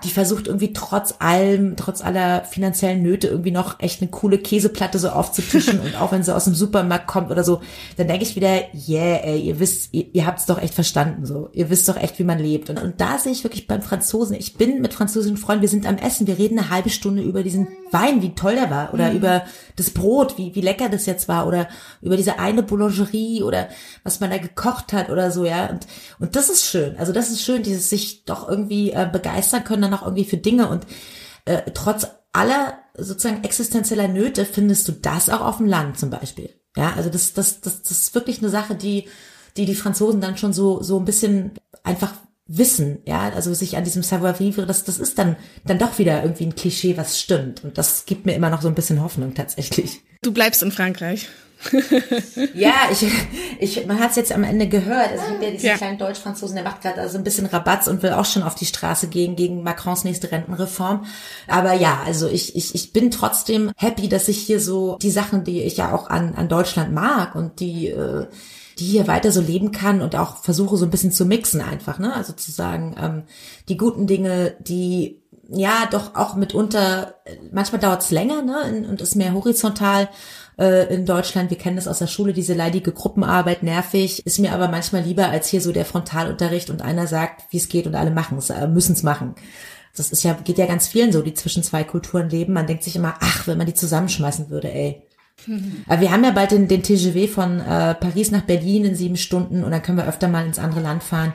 die versucht irgendwie trotz allem, trotz aller finanziellen Nöte irgendwie noch echt eine coole Käseplatte so aufzutischen und auch wenn sie aus dem Supermarkt kommt oder so, dann denke ich wieder, yeah, ey, ihr wisst, ihr, ihr habt's doch echt verstanden so. Ihr wisst doch echt, wie man lebt. Und, und da sehe ich wirklich beim Franzosen, ich bin mit französischen Freunden, wir sind am Essen, wir reden eine halbe Stunde über diesen Wein, wie toll der war oder über das Brot, wie, wie lecker das jetzt war oder über diese eine Boulangerie oder was man da gekocht hat oder so, ja. Und, und das ist schön. Also das ist schön, dieses sich doch irgendwie äh, begeistern können auch irgendwie für Dinge und äh, trotz aller sozusagen existenzieller Nöte findest du das auch auf dem Land zum Beispiel. Ja, also das, das, das, das ist wirklich eine Sache, die, die die Franzosen dann schon so, so ein bisschen einfach wissen, ja, also sich an diesem Savoir-vivre, das, das ist dann, dann doch wieder irgendwie ein Klischee, was stimmt. Und das gibt mir immer noch so ein bisschen Hoffnung tatsächlich. Du bleibst in Frankreich. Ja, ich, ich, man hat es jetzt am Ende gehört. Also ich habe ja diesen Ja. kleinen Deutsch-Franzosen, der macht gerade also ein bisschen Rabatz und will auch schon auf die Straße gehen gegen Macrons nächste Rentenreform. Aber ja, also ich, ich, ich bin trotzdem happy, dass ich hier so die Sachen, die ich ja auch an, an Deutschland mag und die, äh, die hier weiter so leben kann und auch versuche so ein bisschen zu mixen einfach, ne? Also zu sagen, ähm, die guten Dinge, die ja doch auch mitunter, äh, manchmal dauert es länger, ne? Und ist mehr horizontal äh, in Deutschland. Wir kennen das aus der Schule, diese leidige Gruppenarbeit, nervig, ist mir aber manchmal lieber als hier so der Frontalunterricht und einer sagt, wie es geht und alle machen es, äh, müssen es machen. Das ist ja, geht ja ganz vielen so, die zwischen zwei Kulturen leben. Man denkt sich immer, ach, wenn man die zusammenschmeißen würde, ey. Aber wir haben ja bald den, den TGV von äh, Paris nach Berlin in sieben Stunden und dann können wir öfter mal ins andere Land fahren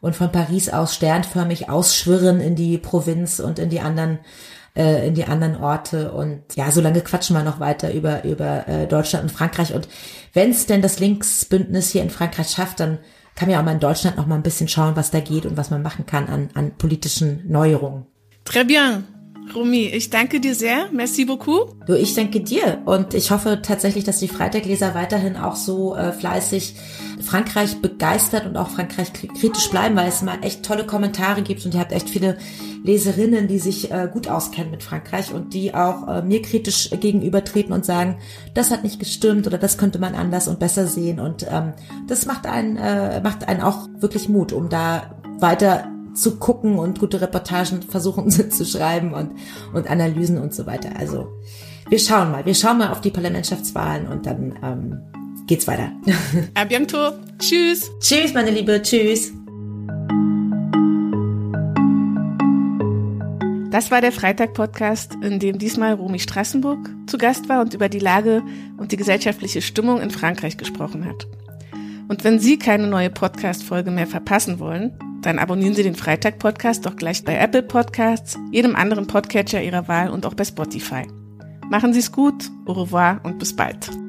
und von Paris aus sternförmig ausschwirren in die Provinz und in die anderen äh, in die anderen Orte und ja, so lange quatschen wir noch weiter über über äh, Deutschland und Frankreich und wenn es denn das Linksbündnis hier in Frankreich schafft, dann kann man ja auch mal in Deutschland noch mal ein bisschen schauen, was da geht und was man machen kann an, an politischen Neuerungen. Très bien. Rumi, ich danke dir sehr. Merci beaucoup. Du, ich danke dir. Und ich hoffe tatsächlich, dass die Freitagleser weiterhin auch so äh, fleißig Frankreich begeistert und auch Frankreich kritisch bleiben, weil es mal echt tolle Kommentare gibt und ihr habt echt viele Leserinnen, die sich äh, gut auskennen mit Frankreich und die auch äh, mir kritisch gegenübertreten und sagen, das hat nicht gestimmt oder das könnte man anders und besser sehen. Und ähm, das macht einen, äh, macht einen auch wirklich Mut, um da weiter zu gucken und gute Reportagen versuchen zu schreiben und, und Analysen und so weiter. Also wir schauen mal, wir schauen mal auf die Parlamentschaftswahlen und dann ähm, geht's weiter. A bientôt. Tschüss. Tschüss, meine Liebe. Tschüss. Das war der Freitag-Podcast, in dem diesmal Romy Strassenburg zu Gast war und über die Lage und die gesellschaftliche Stimmung in Frankreich gesprochen hat. Und wenn Sie keine neue Podcast-Folge mehr verpassen wollen, dann abonnieren Sie den Freitag-Podcast doch gleich bei Apple Podcasts, jedem anderen Podcatcher Ihrer Wahl und auch bei Spotify. Machen Sie es gut, au revoir und bis bald.